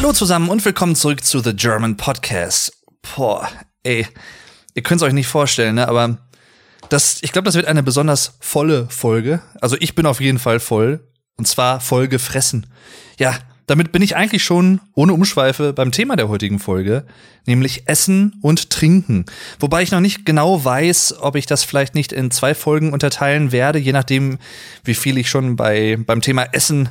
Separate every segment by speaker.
Speaker 1: Hallo zusammen und willkommen zurück zu The German Podcast. Boah, ey, ihr könnt es euch nicht vorstellen, ne? Aber das, ich glaube, das wird eine besonders volle Folge. Also ich bin auf jeden Fall voll. Und zwar voll gefressen. Ja, damit bin ich eigentlich schon ohne Umschweife beim Thema der heutigen Folge, nämlich Essen und Trinken. Wobei ich noch nicht genau weiß, ob ich das vielleicht nicht in zwei Folgen unterteilen werde, je nachdem, wie viel ich schon bei, beim Thema Essen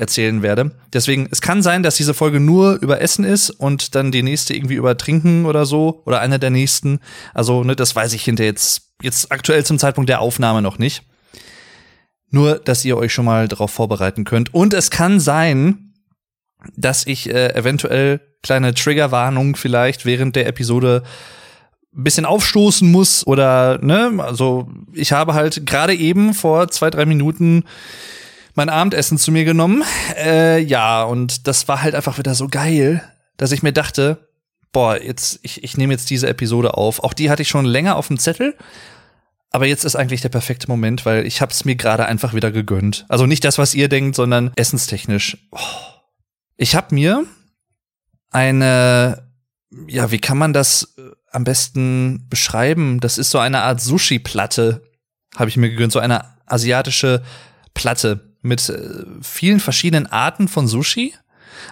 Speaker 1: erzählen werde. Deswegen, es kann sein, dass diese Folge nur über Essen ist und dann die nächste irgendwie über Trinken oder so oder eine der nächsten. Also, ne, das weiß ich hinter jetzt, jetzt aktuell zum Zeitpunkt der Aufnahme noch nicht. Nur, dass ihr euch schon mal darauf vorbereiten könnt. Und es kann sein, dass ich äh, eventuell kleine Triggerwarnung vielleicht während der Episode ein bisschen aufstoßen muss oder ne, also ich habe halt gerade eben vor zwei drei Minuten mein Abendessen zu mir genommen, äh, ja und das war halt einfach wieder so geil, dass ich mir dachte, boah, jetzt ich, ich nehme jetzt diese Episode auf. Auch die hatte ich schon länger auf dem Zettel, aber jetzt ist eigentlich der perfekte Moment, weil ich habe es mir gerade einfach wieder gegönnt. Also nicht das, was ihr denkt, sondern essenstechnisch. Oh ich habe mir eine, ja, wie kann man das äh, am besten beschreiben? Das ist so eine Art Sushi-Platte, habe ich mir gegönnt, so eine asiatische Platte mit äh, vielen verschiedenen Arten von Sushi.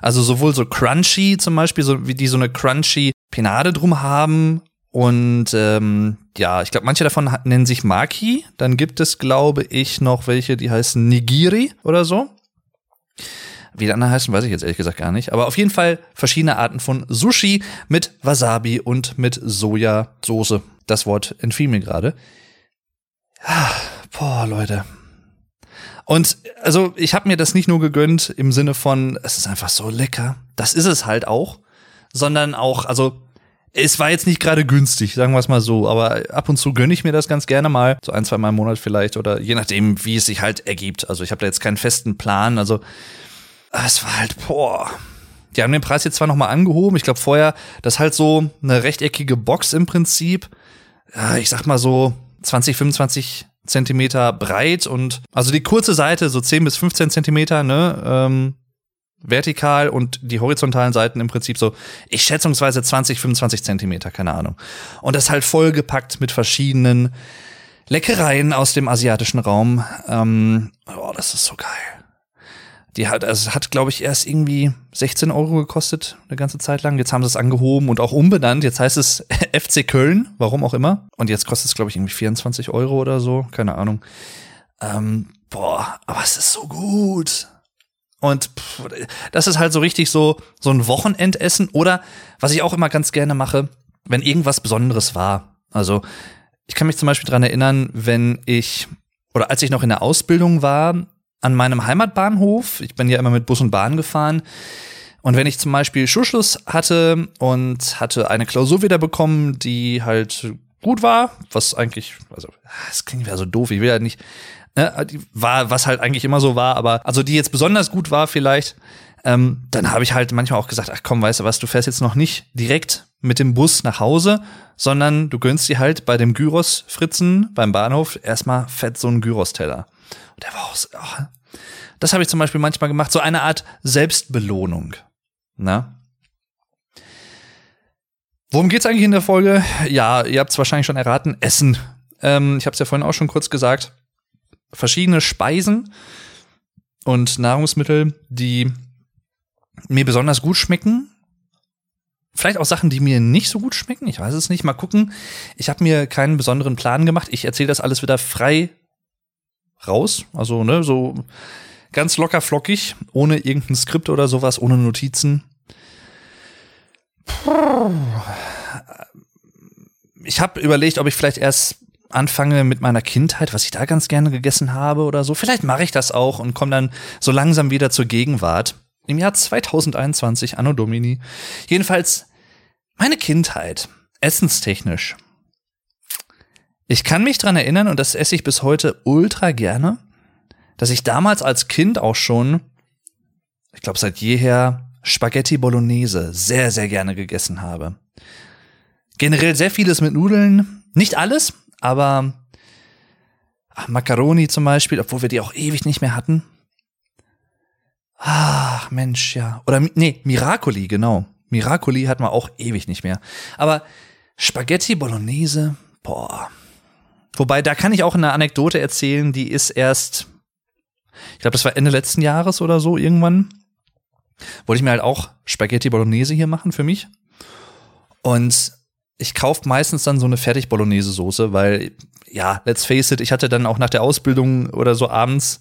Speaker 1: Also sowohl so crunchy zum Beispiel, so wie die so eine crunchy Penade drum haben. Und ähm, ja, ich glaube, manche davon nennen sich Maki. Dann gibt es, glaube ich, noch welche, die heißen Nigiri oder so. Wie die anderen heißen, weiß ich jetzt ehrlich gesagt gar nicht. Aber auf jeden Fall verschiedene Arten von Sushi mit Wasabi und mit Sojasauce. Das Wort entfiel mir gerade. Ja, boah, Leute. Und also ich habe mir das nicht nur gegönnt im Sinne von, es ist einfach so lecker. Das ist es halt auch. Sondern auch, also es war jetzt nicht gerade günstig, sagen wir es mal so, aber ab und zu gönne ich mir das ganz gerne mal, so ein, zwei Mal im Monat vielleicht oder je nachdem, wie es sich halt ergibt. Also ich habe da jetzt keinen festen Plan, also Ah, es war halt, boah. Die haben den Preis jetzt zwar nochmal angehoben. Ich glaube vorher, das halt so eine rechteckige Box im Prinzip. Ich sag mal so 20, 25 Zentimeter breit und also die kurze Seite so 10 bis 15 Zentimeter, ne, ähm, vertikal und die horizontalen Seiten im Prinzip so, ich schätzungsweise 20, 25 Zentimeter, keine Ahnung. Und das halt vollgepackt mit verschiedenen Leckereien aus dem asiatischen Raum. Ähm, oh, das ist so geil. Die hat, also hat, glaube ich, erst irgendwie 16 Euro gekostet, eine ganze Zeit lang. Jetzt haben sie es angehoben und auch umbenannt. Jetzt heißt es FC Köln, warum auch immer. Und jetzt kostet es, glaube ich, irgendwie 24 Euro oder so. Keine Ahnung. Ähm, boah, aber es ist so gut. Und pff, das ist halt so richtig so, so ein Wochenendessen. Oder was ich auch immer ganz gerne mache, wenn irgendwas Besonderes war. Also, ich kann mich zum Beispiel dran erinnern, wenn ich, oder als ich noch in der Ausbildung war, an meinem Heimatbahnhof. Ich bin ja immer mit Bus und Bahn gefahren. Und wenn ich zum Beispiel Schulschluss hatte und hatte eine Klausur wieder bekommen, die halt gut war, was eigentlich, also, das klingt ja so doof, ich will ja nicht, ne, war, was halt eigentlich immer so war, aber also die jetzt besonders gut war vielleicht, ähm, dann habe ich halt manchmal auch gesagt, ach komm, weißt du was, du fährst jetzt noch nicht direkt mit dem Bus nach Hause, sondern du gönnst dir halt bei dem Gyros-Fritzen beim Bahnhof erstmal fett so einen Gyros-Teller. Und der war auch, so, oh, das habe ich zum Beispiel manchmal gemacht, so eine Art Selbstbelohnung. Na? Worum geht's eigentlich in der Folge? Ja, ihr habt es wahrscheinlich schon erraten. Essen. Ähm, ich habe es ja vorhin auch schon kurz gesagt. Verschiedene Speisen und Nahrungsmittel, die mir besonders gut schmecken. Vielleicht auch Sachen, die mir nicht so gut schmecken. Ich weiß es nicht. Mal gucken. Ich habe mir keinen besonderen Plan gemacht. Ich erzähle das alles wieder frei raus. Also, ne, so ganz locker flockig, ohne irgendein Skript oder sowas, ohne Notizen. Ich habe überlegt, ob ich vielleicht erst anfange mit meiner Kindheit, was ich da ganz gerne gegessen habe oder so. Vielleicht mache ich das auch und komme dann so langsam wieder zur Gegenwart. Im Jahr 2021, Anno Domini. Jedenfalls meine Kindheit, essenstechnisch. Ich kann mich dran erinnern, und das esse ich bis heute ultra gerne, dass ich damals als Kind auch schon, ich glaube seit jeher, Spaghetti Bolognese sehr, sehr gerne gegessen habe. Generell sehr vieles mit Nudeln. Nicht alles, aber ach, Macaroni zum Beispiel, obwohl wir die auch ewig nicht mehr hatten. Ach, Mensch, ja. Oder, nee, Miracoli, genau. Miracoli hatten wir auch ewig nicht mehr. Aber Spaghetti Bolognese, boah. Wobei, da kann ich auch eine Anekdote erzählen, die ist erst, ich glaube, das war Ende letzten Jahres oder so irgendwann. Wollte ich mir halt auch Spaghetti Bolognese hier machen für mich. Und ich kaufe meistens dann so eine fertig Bolognese Soße, weil ja, let's face it, ich hatte dann auch nach der Ausbildung oder so abends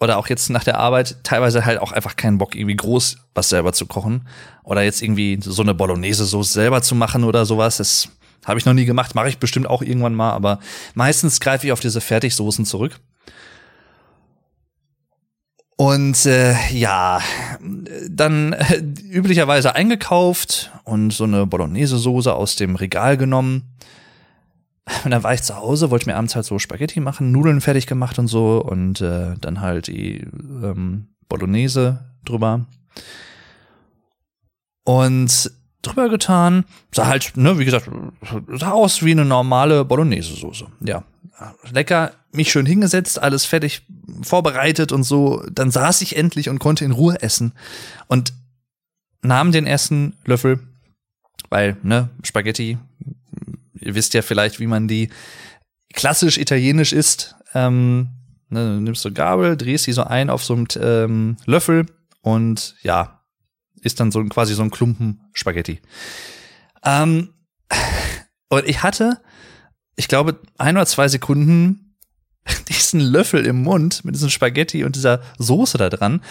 Speaker 1: oder auch jetzt nach der Arbeit teilweise halt auch einfach keinen Bock, irgendwie groß was selber zu kochen. Oder jetzt irgendwie so eine Bolognese-Sauce selber zu machen oder sowas. Das habe ich noch nie gemacht, mache ich bestimmt auch irgendwann mal, aber meistens greife ich auf diese Fertigsoßen zurück. Und äh, ja, dann äh, üblicherweise eingekauft und so eine Bolognese-Soße aus dem Regal genommen und dann war ich zu Hause, wollte mir abends halt so Spaghetti machen, Nudeln fertig gemacht und so und äh, dann halt die ähm, Bolognese drüber. Und drüber getan, sah halt, ne, wie gesagt, sah aus wie eine normale Bolognese-Soße. Ja, lecker, mich schön hingesetzt, alles fertig vorbereitet und so. Dann saß ich endlich und konnte in Ruhe essen und nahm den ersten Löffel, weil, ne, Spaghetti ihr wisst ja vielleicht, wie man die klassisch italienisch isst. Ähm, ne, nimmst du Gabel, drehst die so ein auf so einem ähm, Löffel und ja, ist dann so quasi so ein Klumpen Spaghetti. Ähm, und ich hatte, ich glaube, ein oder zwei Sekunden diesen Löffel im Mund mit diesem Spaghetti und dieser Soße da dran.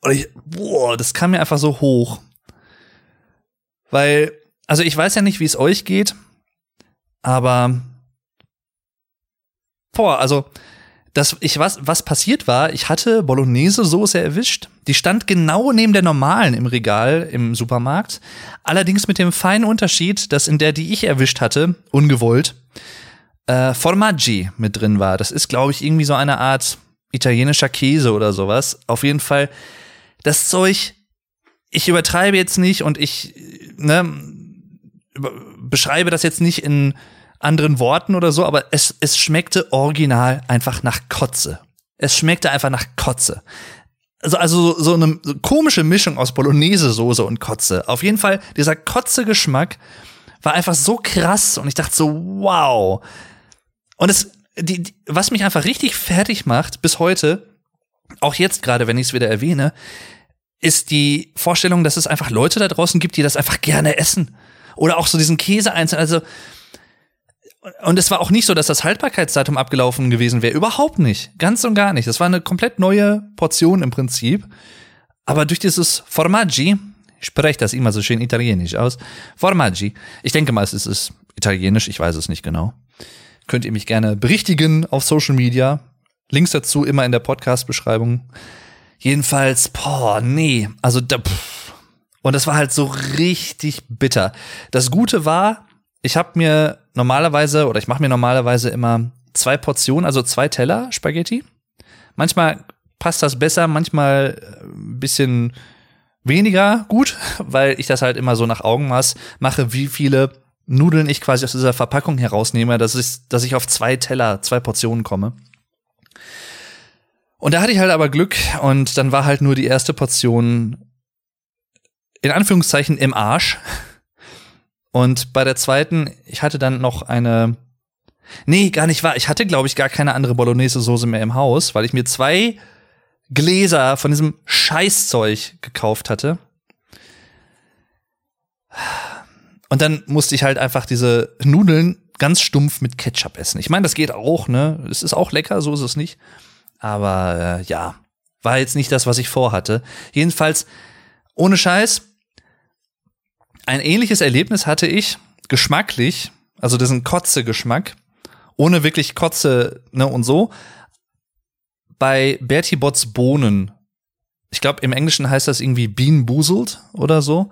Speaker 1: Und ich, boah, das kam mir einfach so hoch. Weil, also ich weiß ja nicht, wie es euch geht. Aber boah, also das, ich was, was passiert war, ich hatte Bolognese-Soße erwischt. Die stand genau neben der normalen im Regal im Supermarkt. Allerdings mit dem feinen Unterschied, dass in der, die ich erwischt hatte, ungewollt, äh, Formaggi mit drin war. Das ist, glaube ich, irgendwie so eine Art italienischer Käse oder sowas. Auf jeden Fall, das Zeug, ich übertreibe jetzt nicht und ich ne, beschreibe das jetzt nicht in anderen Worten oder so, aber es, es schmeckte original einfach nach Kotze. Es schmeckte einfach nach Kotze. Also, also so eine komische Mischung aus Bolognese-Soße und Kotze. Auf jeden Fall, dieser Kotze-Geschmack war einfach so krass und ich dachte so, wow. Und es, die, die, was mich einfach richtig fertig macht bis heute, auch jetzt gerade, wenn ich es wieder erwähne, ist die Vorstellung, dass es einfach Leute da draußen gibt, die das einfach gerne essen. Oder auch so diesen Käse einzeln. Also, und es war auch nicht so, dass das Haltbarkeitsdatum abgelaufen gewesen wäre. Überhaupt nicht. Ganz und gar nicht. Das war eine komplett neue Portion im Prinzip. Aber durch dieses Formaggi, ich spreche das immer so schön italienisch aus, Formaggi, ich denke mal, es ist italienisch, ich weiß es nicht genau. Könnt ihr mich gerne berichtigen auf Social Media. Links dazu immer in der Podcast-Beschreibung. Jedenfalls, boah, nee, also da, pff. und das war halt so richtig bitter. Das Gute war, ich habe mir normalerweise oder ich mache mir normalerweise immer zwei Portionen, also zwei Teller Spaghetti. Manchmal passt das besser, manchmal ein äh, bisschen weniger gut, weil ich das halt immer so nach Augenmaß mache, wie viele Nudeln ich quasi aus dieser Verpackung herausnehme, dass ich, dass ich auf zwei Teller, zwei Portionen komme. Und da hatte ich halt aber Glück und dann war halt nur die erste Portion in Anführungszeichen im Arsch. Und bei der zweiten, ich hatte dann noch eine. Nee, gar nicht wahr. Ich hatte, glaube ich, gar keine andere Bolognese-Soße mehr im Haus, weil ich mir zwei Gläser von diesem Scheißzeug gekauft hatte. Und dann musste ich halt einfach diese Nudeln ganz stumpf mit Ketchup essen. Ich meine, das geht auch, ne? Es ist auch lecker, so ist es nicht. Aber äh, ja, war jetzt nicht das, was ich vorhatte. Jedenfalls, ohne Scheiß, ein ähnliches Erlebnis hatte ich, geschmacklich, also diesen Kotze-Geschmack, ohne wirklich Kotze ne, und so, bei Bertie Botts Bohnen. Ich glaube, im Englischen heißt das irgendwie Bean Boozled oder so.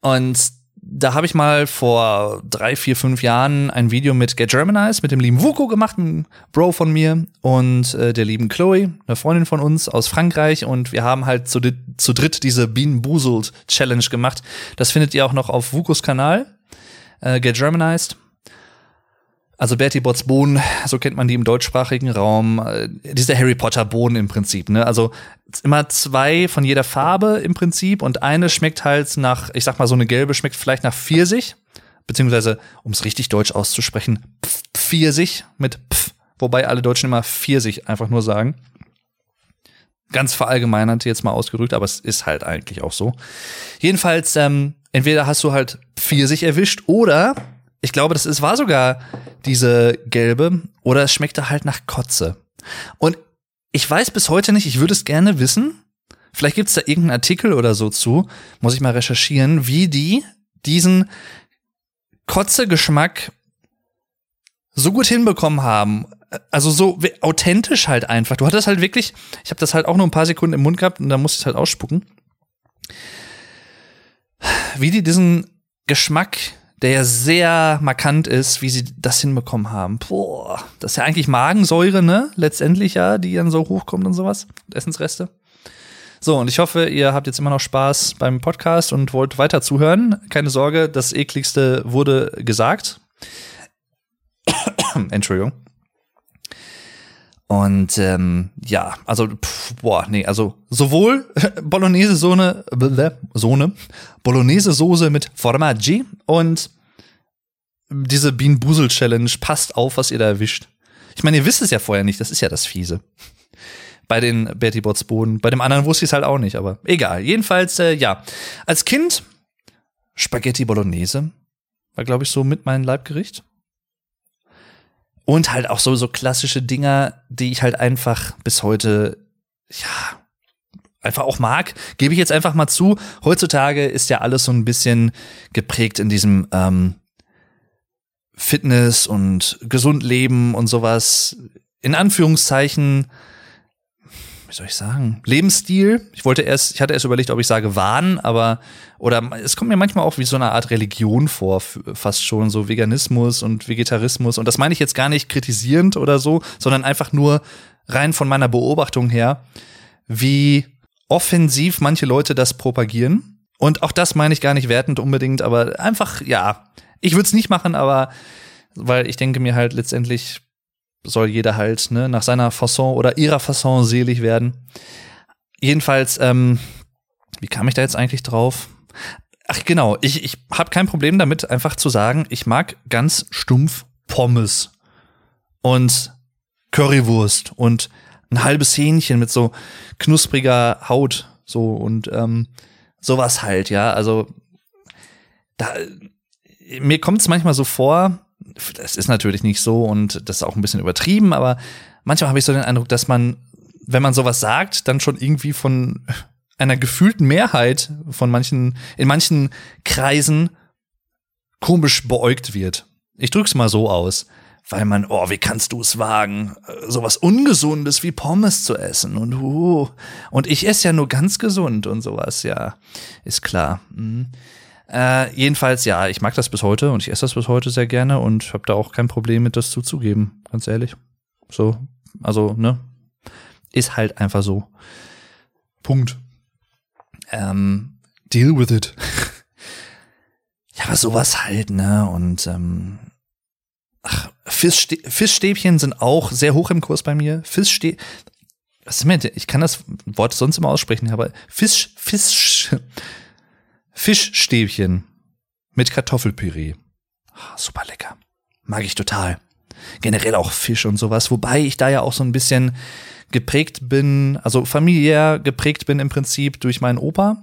Speaker 1: Und da habe ich mal vor drei, vier, fünf Jahren ein Video mit Get Germanized, mit dem lieben Vuko gemacht, einem Bro von mir und äh, der lieben Chloe, eine Freundin von uns aus Frankreich. Und wir haben halt zu, zu dritt diese Bean Boozled Challenge gemacht. Das findet ihr auch noch auf Vukos Kanal, äh, Get Germanized. Also Bertie Botts Bohnen, so kennt man die im deutschsprachigen Raum. Äh, diese Harry Potter Bohnen im Prinzip, ne? Also immer zwei von jeder Farbe im Prinzip und eine schmeckt halt nach, ich sag mal so eine gelbe schmeckt vielleicht nach Pfirsich, beziehungsweise um es richtig deutsch auszusprechen, Pfirsich mit Pf, wobei alle Deutschen immer Pfirsich einfach nur sagen. Ganz verallgemeinert jetzt mal ausgedrückt, aber es ist halt eigentlich auch so. Jedenfalls, ähm, entweder hast du halt Pfirsich erwischt oder ich glaube, das ist, war sogar diese gelbe oder es schmeckte halt nach Kotze. Und ich weiß bis heute nicht, ich würde es gerne wissen. Vielleicht gibt es da irgendeinen Artikel oder so zu, muss ich mal recherchieren, wie die diesen Kotze-Geschmack so gut hinbekommen haben. Also so authentisch halt einfach. Du hattest halt wirklich, ich habe das halt auch nur ein paar Sekunden im Mund gehabt und dann musste ich es halt ausspucken. Wie die diesen Geschmack der ja sehr markant ist, wie sie das hinbekommen haben. Boah, das ist ja eigentlich Magensäure, ne? Letztendlich ja, die dann so hochkommt und sowas. Essensreste. So, und ich hoffe, ihr habt jetzt immer noch Spaß beim Podcast und wollt weiter zuhören. Keine Sorge, das ekligste wurde gesagt. Entschuldigung. Und ähm, ja, also pff, boah, nee, also sowohl Bolognese Sohne, Sohne, Bolognese Soße mit Formaggi und diese Bean Busel Challenge passt auf, was ihr da erwischt. Ich meine, ihr wisst es ja vorher nicht, das ist ja das fiese. Bei den Bertie Bots Boden, bei dem anderen wusste ich es halt auch nicht, aber egal. Jedenfalls äh, ja, als Kind Spaghetti Bolognese war glaube ich so mit meinem Leibgericht. Und halt auch so, so klassische Dinger, die ich halt einfach bis heute, ja, einfach auch mag, gebe ich jetzt einfach mal zu. Heutzutage ist ja alles so ein bisschen geprägt in diesem ähm, Fitness und gesund leben und sowas. In Anführungszeichen wie soll ich sagen, Lebensstil. Ich wollte erst, ich hatte erst überlegt, ob ich sage Wahn, aber oder es kommt mir manchmal auch wie so eine Art Religion vor, fast schon so Veganismus und Vegetarismus. Und das meine ich jetzt gar nicht kritisierend oder so, sondern einfach nur rein von meiner Beobachtung her, wie offensiv manche Leute das propagieren. Und auch das meine ich gar nicht wertend unbedingt, aber einfach, ja, ich würde es nicht machen, aber weil ich denke mir halt letztendlich, soll jeder halt ne, nach seiner Fasson oder ihrer Fasson selig werden. Jedenfalls, ähm, wie kam ich da jetzt eigentlich drauf? Ach genau, ich, ich habe kein Problem damit, einfach zu sagen, ich mag ganz stumpf Pommes und Currywurst und ein halbes Hähnchen mit so knuspriger Haut so und ähm, sowas halt, ja. Also da mir kommt es manchmal so vor, das ist natürlich nicht so und das ist auch ein bisschen übertrieben, aber manchmal habe ich so den Eindruck, dass man, wenn man sowas sagt, dann schon irgendwie von einer gefühlten Mehrheit von manchen, in manchen Kreisen komisch beäugt wird. Ich drück's mal so aus, weil man, oh, wie kannst du es wagen, sowas Ungesundes wie Pommes zu essen und uh, und ich esse ja nur ganz gesund und sowas, ja, ist klar. Mhm. Äh, jedenfalls, ja, ich mag das bis heute und ich esse das bis heute sehr gerne und habe da auch kein Problem mit, das zuzugeben, ganz ehrlich. So, also, ne? Ist halt einfach so. Punkt. Ähm, deal with it. ja, aber sowas halt, ne? Und ähm, ach, Fischste Fischstäbchen sind auch sehr hoch im Kurs bei mir. Fischstäbchen. Was ist mir, ich kann das Wort sonst immer aussprechen, aber Fisch, Fisch, Fischstäbchen mit Kartoffelpüree. Oh, super lecker. Mag ich total. Generell auch Fisch und sowas, wobei ich da ja auch so ein bisschen geprägt bin, also familiär geprägt bin im Prinzip durch meinen Opa,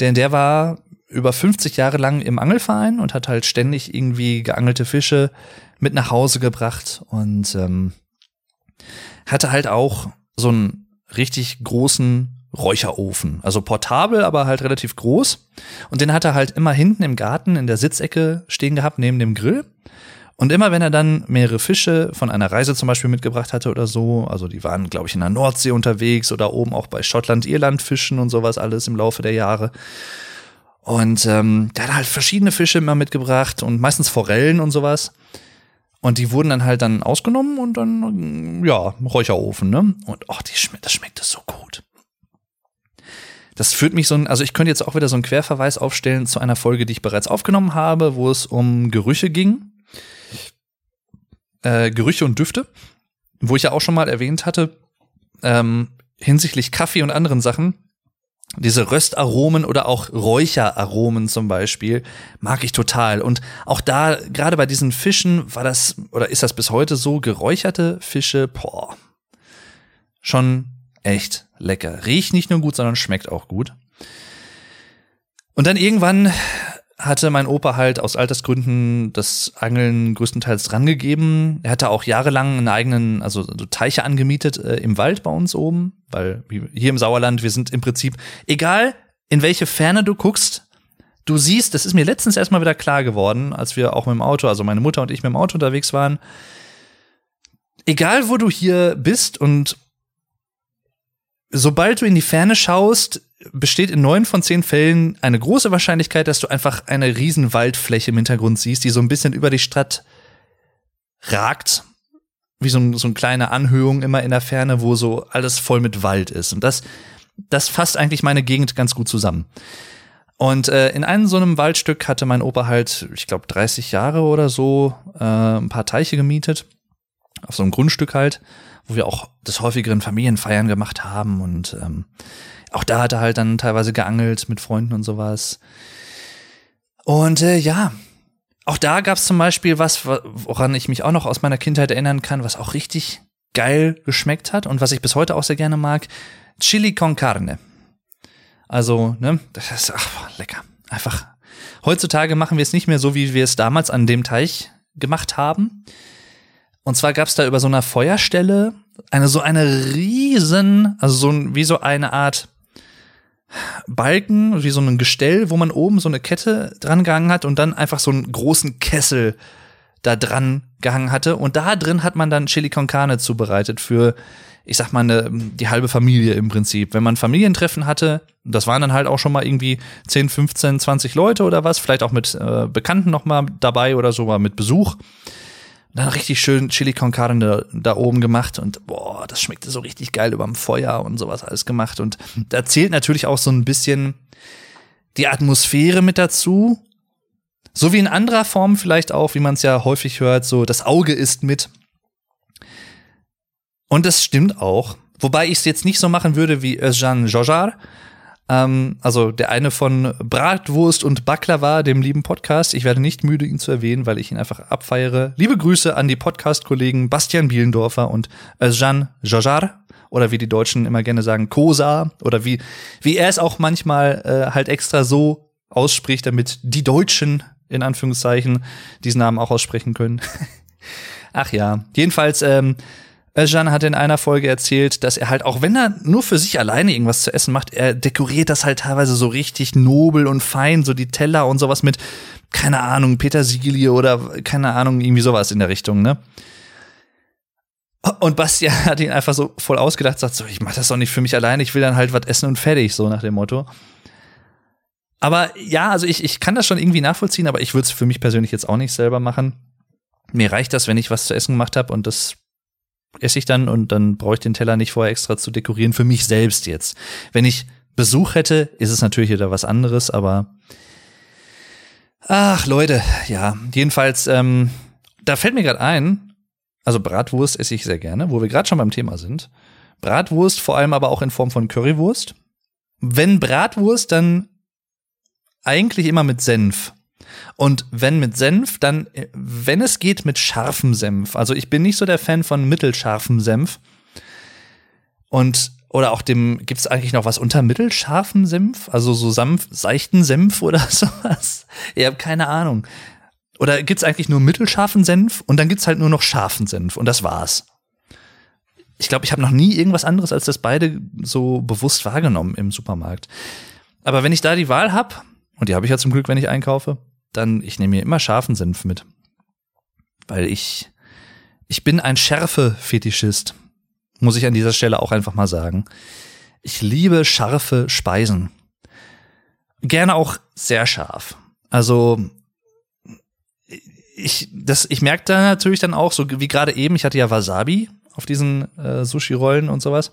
Speaker 1: denn der war über 50 Jahre lang im Angelverein und hat halt ständig irgendwie geangelte Fische mit nach Hause gebracht und ähm, hatte halt auch so einen richtig großen Räucherofen. Also portabel, aber halt relativ groß. Und den hat er halt immer hinten im Garten in der Sitzecke stehen gehabt, neben dem Grill. Und immer wenn er dann mehrere Fische von einer Reise zum Beispiel mitgebracht hatte oder so, also die waren, glaube ich, in der Nordsee unterwegs oder oben auch bei Schottland, Irland fischen und sowas alles im Laufe der Jahre. Und ähm, der hat halt verschiedene Fische immer mitgebracht und meistens Forellen und sowas. Und die wurden dann halt dann ausgenommen und dann, ja, Räucherofen, ne? Und oh, die schmeckt, das schmeckte so gut das führt mich so ein, also ich könnte jetzt auch wieder so einen Querverweis aufstellen zu einer Folge, die ich bereits aufgenommen habe, wo es um Gerüche ging. äh, Gerüche und Düfte, wo ich ja auch schon mal erwähnt hatte, ähm, hinsichtlich Kaffee und anderen Sachen, diese Röstaromen oder auch Räucheraromen zum Beispiel mag ich total. Und auch da, gerade bei diesen Fischen, war das oder ist das bis heute so, geräucherte Fische, boah, schon echt lecker. Riecht nicht nur gut, sondern schmeckt auch gut. Und dann irgendwann hatte mein Opa halt aus Altersgründen das Angeln größtenteils drangegeben. Er hatte auch jahrelang einen eigenen, also so Teiche angemietet äh, im Wald bei uns oben, weil hier im Sauerland, wir sind im Prinzip, egal in welche Ferne du guckst, du siehst, das ist mir letztens erstmal wieder klar geworden, als wir auch mit dem Auto, also meine Mutter und ich mit dem Auto unterwegs waren. Egal wo du hier bist und sobald du in die Ferne schaust, besteht in neun von zehn Fällen eine große Wahrscheinlichkeit, dass du einfach eine riesen Waldfläche im Hintergrund siehst, die so ein bisschen über die Stadt ragt. Wie so, ein, so eine kleine Anhöhung immer in der Ferne, wo so alles voll mit Wald ist. Und das, das fasst eigentlich meine Gegend ganz gut zusammen. Und äh, in einem so einem Waldstück hatte mein Opa halt, ich glaube, 30 Jahre oder so, äh, ein paar Teiche gemietet. Auf so einem Grundstück halt, wo wir auch des häufigeren Familienfeiern gemacht haben und ähm, auch da hat er halt dann teilweise geangelt mit Freunden und sowas. Und äh, ja, auch da gab es zum Beispiel was, woran ich mich auch noch aus meiner Kindheit erinnern kann, was auch richtig geil geschmeckt hat und was ich bis heute auch sehr gerne mag. Chili con carne. Also, ne, das ist ach, lecker. Einfach. Heutzutage machen wir es nicht mehr so, wie wir es damals an dem Teich gemacht haben. Und zwar gab es da über so einer Feuerstelle eine so eine riesen, also so ein, wie so eine Art Balken, wie so ein Gestell, wo man oben so eine Kette dran gehangen hat und dann einfach so einen großen Kessel da dran gehangen hatte. Und da drin hat man dann Chili con Carne zubereitet für, ich sag mal, eine, die halbe Familie im Prinzip. Wenn man Familientreffen hatte, das waren dann halt auch schon mal irgendwie 10, 15, 20 Leute oder was, vielleicht auch mit äh, Bekannten noch mal dabei oder so mal mit Besuch dann richtig schön Chili con Carne da, da, oben gemacht und boah, das schmeckte so richtig geil überm Feuer und sowas alles gemacht. Und da zählt natürlich auch so ein bisschen die Atmosphäre mit dazu. So wie in anderer Form vielleicht auch, wie man es ja häufig hört, so das Auge ist mit. Und das stimmt auch. Wobei ich es jetzt nicht so machen würde wie Özcan Jojar, ähm, also der eine von Bratwurst und Baklava, dem lieben Podcast. Ich werde nicht müde, ihn zu erwähnen, weil ich ihn einfach abfeiere. Liebe Grüße an die Podcast-Kollegen Bastian Bielendorfer und Özcan Jojar oder wie die Deutschen immer gerne sagen, Kosa oder wie, wie er es auch manchmal äh, halt extra so ausspricht, damit die Deutschen in Anführungszeichen diesen Namen auch aussprechen können. Ach ja, jedenfalls ähm, Özcan hat in einer Folge erzählt, dass er halt, auch wenn er nur für sich alleine irgendwas zu essen macht, er dekoriert das halt teilweise so richtig nobel und fein, so die Teller und sowas mit, keine Ahnung, Petersilie oder keine Ahnung, irgendwie sowas in der Richtung, ne? Und Bastian hat ihn einfach so voll ausgedacht, sagt so, ich mach das doch nicht für mich alleine, ich will dann halt was essen und fertig, so nach dem Motto. Aber ja, also ich, ich kann das schon irgendwie nachvollziehen, aber ich würde es für mich persönlich jetzt auch nicht selber machen. Mir reicht das, wenn ich was zu essen gemacht habe und das esse ich dann und dann brauche ich den Teller nicht vorher extra zu dekorieren für mich selbst jetzt. Wenn ich Besuch hätte, ist es natürlich wieder was anderes, aber ach Leute, ja, jedenfalls, ähm, da fällt mir gerade ein, also Bratwurst esse ich sehr gerne, wo wir gerade schon beim Thema sind. Bratwurst vor allem aber auch in Form von Currywurst. Wenn Bratwurst, dann eigentlich immer mit Senf. Und wenn mit Senf, dann, äh, wenn es geht, mit scharfem Senf. Also ich bin nicht so der Fan von mittelscharfem Senf. Und, oder auch dem, gibt es eigentlich noch was unter mittelscharfem Senf? Also so sanft, seichten Senf oder sowas? Ich habe keine Ahnung. Oder gibt es eigentlich nur mittelscharfen Senf und dann gibt es halt nur noch scharfen Senf und das war's. Ich glaube, ich habe noch nie irgendwas anderes als das beide so bewusst wahrgenommen im Supermarkt. Aber wenn ich da die Wahl habe, und die habe ich ja zum Glück, wenn ich einkaufe, dann, ich nehme mir immer scharfen Senf mit. Weil ich, ich bin ein Schärfe-Fetischist. Muss ich an dieser Stelle auch einfach mal sagen. Ich liebe scharfe Speisen. Gerne auch sehr scharf. Also, ich, das, ich merke da natürlich dann auch, so wie gerade eben, ich hatte ja Wasabi auf diesen äh, Sushi-Rollen und sowas.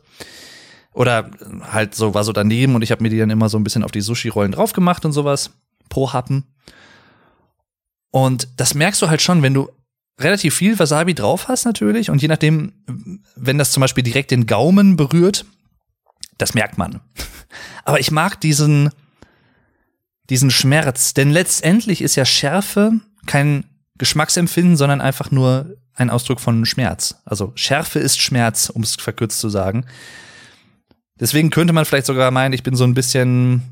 Speaker 1: Oder halt so war so daneben und ich habe mir die dann immer so ein bisschen auf die Sushi-Rollen drauf gemacht und sowas. Pro Happen. Und das merkst du halt schon, wenn du relativ viel Wasabi drauf hast natürlich und je nachdem, wenn das zum Beispiel direkt den Gaumen berührt, das merkt man. Aber ich mag diesen, diesen Schmerz, denn letztendlich ist ja Schärfe kein Geschmacksempfinden, sondern einfach nur ein Ausdruck von Schmerz. Also Schärfe ist Schmerz, um es verkürzt zu sagen. Deswegen könnte man vielleicht sogar meinen, ich bin so ein bisschen,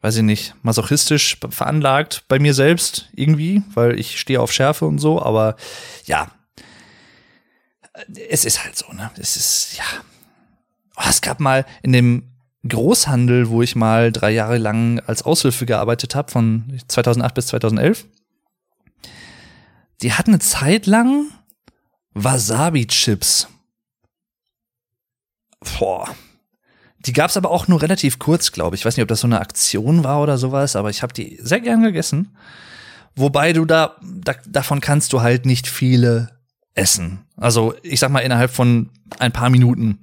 Speaker 1: weiß ich nicht, masochistisch veranlagt bei mir selbst irgendwie, weil ich stehe auf Schärfe und so, aber ja, es ist halt so, ne? Es ist, ja. Oh, es gab mal in dem Großhandel, wo ich mal drei Jahre lang als Aushilfe gearbeitet habe, von 2008 bis 2011. Die hatten eine Zeit lang Wasabi-Chips. Boah. Die gab's aber auch nur relativ kurz, glaube ich. Ich weiß nicht, ob das so eine Aktion war oder sowas, aber ich habe die sehr gern gegessen. Wobei du da, da, davon kannst du halt nicht viele essen. Also ich sag mal innerhalb von ein paar Minuten.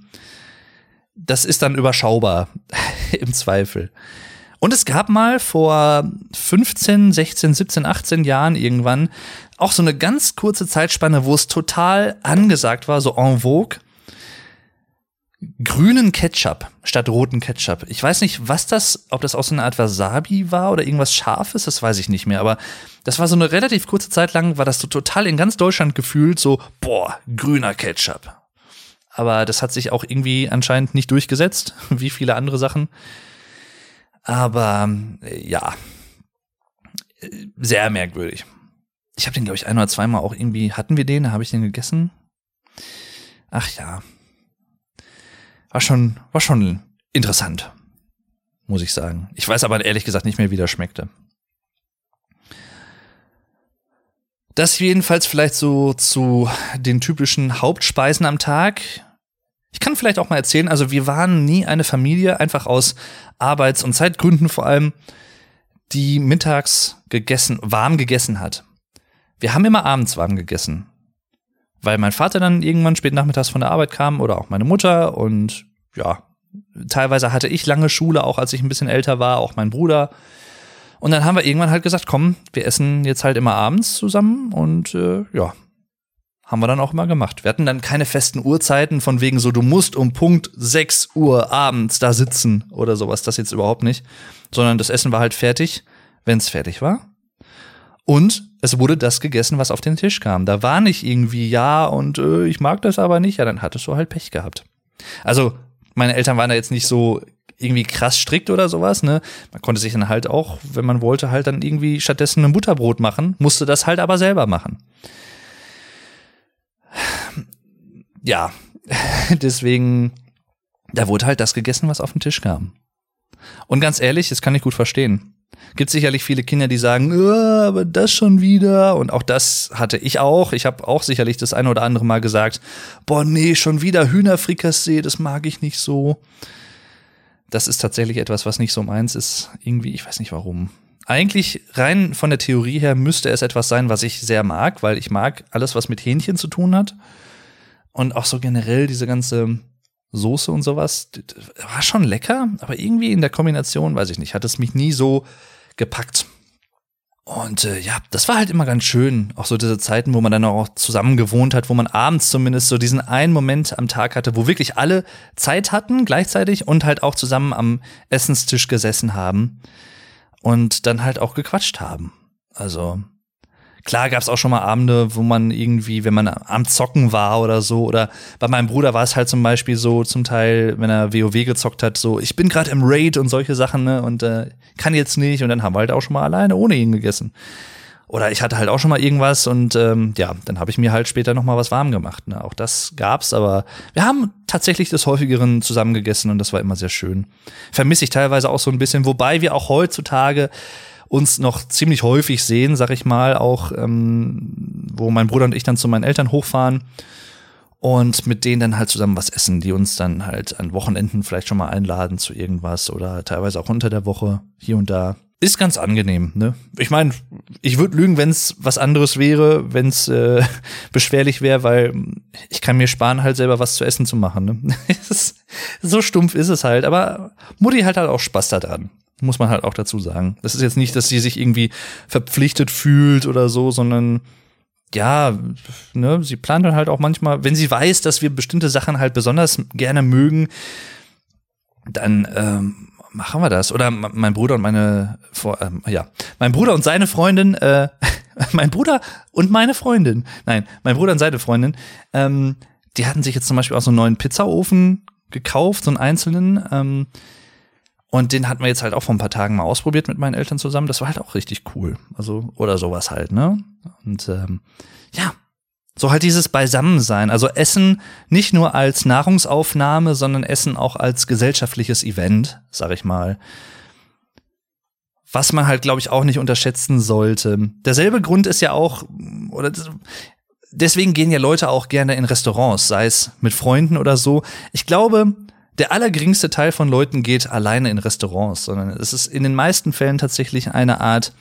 Speaker 1: Das ist dann überschaubar im Zweifel. Und es gab mal vor 15, 16, 17, 18 Jahren irgendwann auch so eine ganz kurze Zeitspanne, wo es total angesagt war, so en vogue, grünen Ketchup statt roten Ketchup. Ich weiß nicht, was das, ob das auch so eine Art Wasabi war oder irgendwas Scharfes, das weiß ich nicht mehr. Aber das war so eine relativ kurze Zeit lang, war das so total in ganz Deutschland gefühlt so, boah, grüner Ketchup. Aber das hat sich auch irgendwie anscheinend nicht durchgesetzt, wie viele andere Sachen. Aber äh, ja, sehr merkwürdig. Ich habe den, glaube ich, ein oder zweimal auch irgendwie, hatten wir den, habe ich den gegessen? Ach ja. War schon, war schon interessant, muss ich sagen. Ich weiß aber ehrlich gesagt nicht mehr, wie der schmeckte. Das jedenfalls vielleicht so zu den typischen Hauptspeisen am Tag. Ich kann vielleicht auch mal erzählen, also wir waren nie eine Familie, einfach aus Arbeits- und Zeitgründen vor allem, die mittags gegessen, warm gegessen hat. Wir haben immer abends warm gegessen. Weil mein Vater dann irgendwann spät nachmittags von der Arbeit kam oder auch meine Mutter und ja, teilweise hatte ich lange Schule, auch als ich ein bisschen älter war, auch mein Bruder. Und dann haben wir irgendwann halt gesagt, komm, wir essen jetzt halt immer abends zusammen und äh, ja, haben wir dann auch immer gemacht. Wir hatten dann keine festen Uhrzeiten von wegen so, du musst um Punkt 6 Uhr abends da sitzen oder sowas, das jetzt überhaupt nicht. Sondern das Essen war halt fertig, wenn es fertig war. Und es wurde das gegessen, was auf den Tisch kam. Da war nicht irgendwie, ja, und äh, ich mag das aber nicht. Ja, dann hattest du halt Pech gehabt. Also, meine Eltern waren da jetzt nicht so irgendwie krass strikt oder sowas, ne? Man konnte sich dann halt auch, wenn man wollte, halt dann irgendwie stattdessen ein Butterbrot machen, musste das halt aber selber machen ja, deswegen, da wurde halt das gegessen, was auf den Tisch kam. Und ganz ehrlich, das kann ich gut verstehen. Gibt sicherlich viele Kinder, die sagen, oh, aber das schon wieder. Und auch das hatte ich auch. Ich habe auch sicherlich das eine oder andere Mal gesagt, boah, nee, schon wieder Hühnerfrikassee, das mag ich nicht so. Das ist tatsächlich etwas, was nicht so meins ist. Irgendwie, ich weiß nicht warum. Eigentlich rein von der Theorie her müsste es etwas sein, was ich sehr mag, weil ich mag alles, was mit Hähnchen zu tun hat. Und auch so generell diese ganze Soße und sowas, war schon lecker, aber irgendwie in der Kombination, weiß ich nicht, hat es mich nie so gepackt. Und äh, ja, das war halt immer ganz schön. Auch so diese Zeiten, wo man dann auch zusammen gewohnt hat, wo man abends zumindest so diesen einen Moment am Tag hatte, wo wirklich alle Zeit hatten gleichzeitig und halt auch zusammen am Essenstisch gesessen haben und dann halt auch gequatscht haben. Also Klar gab es auch schon mal Abende, wo man irgendwie, wenn man am Zocken war oder so, oder bei meinem Bruder war es halt zum Beispiel so, zum Teil, wenn er WoW gezockt hat, so, ich bin gerade im Raid und solche Sachen, ne, und äh, kann jetzt nicht, und dann haben wir halt auch schon mal alleine ohne ihn gegessen. Oder ich hatte halt auch schon mal irgendwas und ähm, ja, dann habe ich mir halt später noch mal was warm gemacht. Ne? Auch das gab's, aber wir haben tatsächlich des häufigeren zusammen gegessen und das war immer sehr schön. Vermisse ich teilweise auch so ein bisschen, wobei wir auch heutzutage uns noch ziemlich häufig sehen, sag ich mal, auch ähm, wo mein Bruder und ich dann zu meinen Eltern hochfahren und mit denen dann halt zusammen was essen, die uns dann halt an Wochenenden vielleicht schon mal einladen zu irgendwas oder teilweise auch unter der Woche hier und da. Ist ganz angenehm, ne? Ich meine, ich würde lügen, wenn es was anderes wäre, wenn es äh, beschwerlich wäre, weil ich kann mir sparen, halt selber was zu essen zu machen. Ne? so stumpf ist es halt, aber Mutti hat halt auch Spaß daran. Muss man halt auch dazu sagen. Das ist jetzt nicht, dass sie sich irgendwie verpflichtet fühlt oder so, sondern ja, ne, sie plant dann halt auch manchmal, wenn sie weiß, dass wir bestimmte Sachen halt besonders gerne mögen, dann ähm, machen wir das. Oder mein Bruder und meine, ähm, ja, mein Bruder und seine Freundin, äh, mein Bruder und meine Freundin, nein, mein Bruder und seine Freundin, ähm, die hatten sich jetzt zum Beispiel auch so einen neuen Pizzaofen gekauft, so einen einzelnen. Ähm, und den hatten wir jetzt halt auch vor ein paar Tagen mal ausprobiert mit meinen Eltern zusammen. Das war halt auch richtig cool. Also, oder sowas halt, ne? Und ähm, ja, so halt dieses Beisammensein. Also Essen nicht nur als Nahrungsaufnahme, sondern Essen auch als gesellschaftliches Event, sag ich mal. Was man halt, glaube ich, auch nicht unterschätzen sollte. Derselbe Grund ist ja auch, oder deswegen gehen ja Leute auch gerne in Restaurants, sei es mit Freunden oder so. Ich glaube, der allergeringste Teil von Leuten geht alleine in Restaurants, sondern es ist in den meisten Fällen tatsächlich eine Art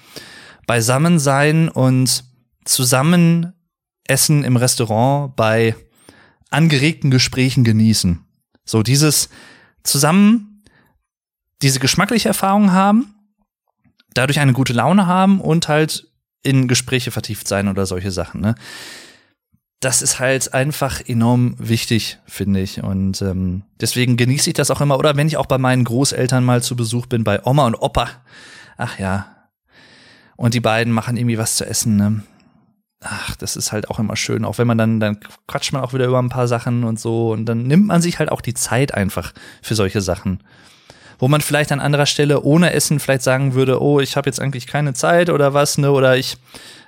Speaker 1: Beisammensein und zusammen Essen im Restaurant bei angeregten Gesprächen genießen. So dieses zusammen diese geschmackliche Erfahrung haben, dadurch eine gute Laune haben und halt in Gespräche vertieft sein oder solche Sachen. Ne? Das ist halt einfach enorm wichtig, finde ich. Und ähm, deswegen genieße ich das auch immer. Oder wenn ich auch bei meinen Großeltern mal zu Besuch bin, bei Oma und Opa. Ach ja. Und die beiden machen irgendwie was zu essen, ne? Ach, das ist halt auch immer schön. Auch wenn man dann, dann quatscht man auch wieder über ein paar Sachen und so. Und dann nimmt man sich halt auch die Zeit einfach für solche Sachen. Wo man vielleicht an anderer Stelle ohne Essen vielleicht sagen würde, oh, ich habe jetzt eigentlich keine Zeit oder was, ne? Oder ich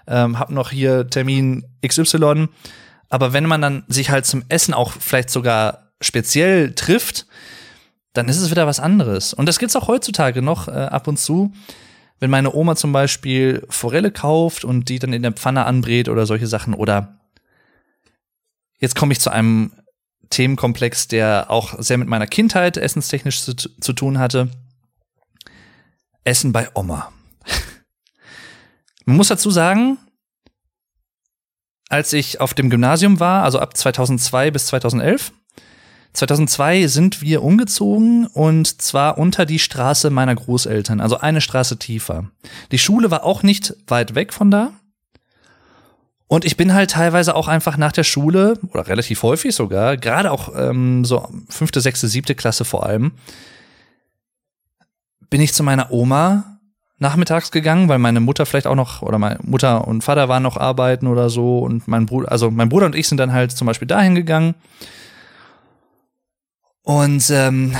Speaker 1: ähm, habe noch hier Termin XY. Aber wenn man dann sich halt zum Essen auch vielleicht sogar speziell trifft, dann ist es wieder was anderes. Und das gibt's auch heutzutage noch äh, ab und zu. Wenn meine Oma zum Beispiel Forelle kauft und die dann in der Pfanne anbrät oder solche Sachen. Oder jetzt komme ich zu einem Themenkomplex, der auch sehr mit meiner Kindheit essenstechnisch zu, zu tun hatte. Essen bei Oma. Man muss dazu sagen, als ich auf dem Gymnasium war, also ab 2002 bis 2011, 2002 sind wir umgezogen und zwar unter die Straße meiner Großeltern, also eine Straße tiefer. Die Schule war auch nicht weit weg von da. Und ich bin halt teilweise auch einfach nach der Schule, oder relativ häufig sogar, gerade auch ähm, so fünfte, sechste, siebte Klasse vor allem, bin ich zu meiner Oma nachmittags gegangen, weil meine Mutter vielleicht auch noch, oder meine Mutter und Vater waren noch arbeiten oder so. Und mein Bruder, also mein Bruder und ich sind dann halt zum Beispiel dahin gegangen. Und ähm,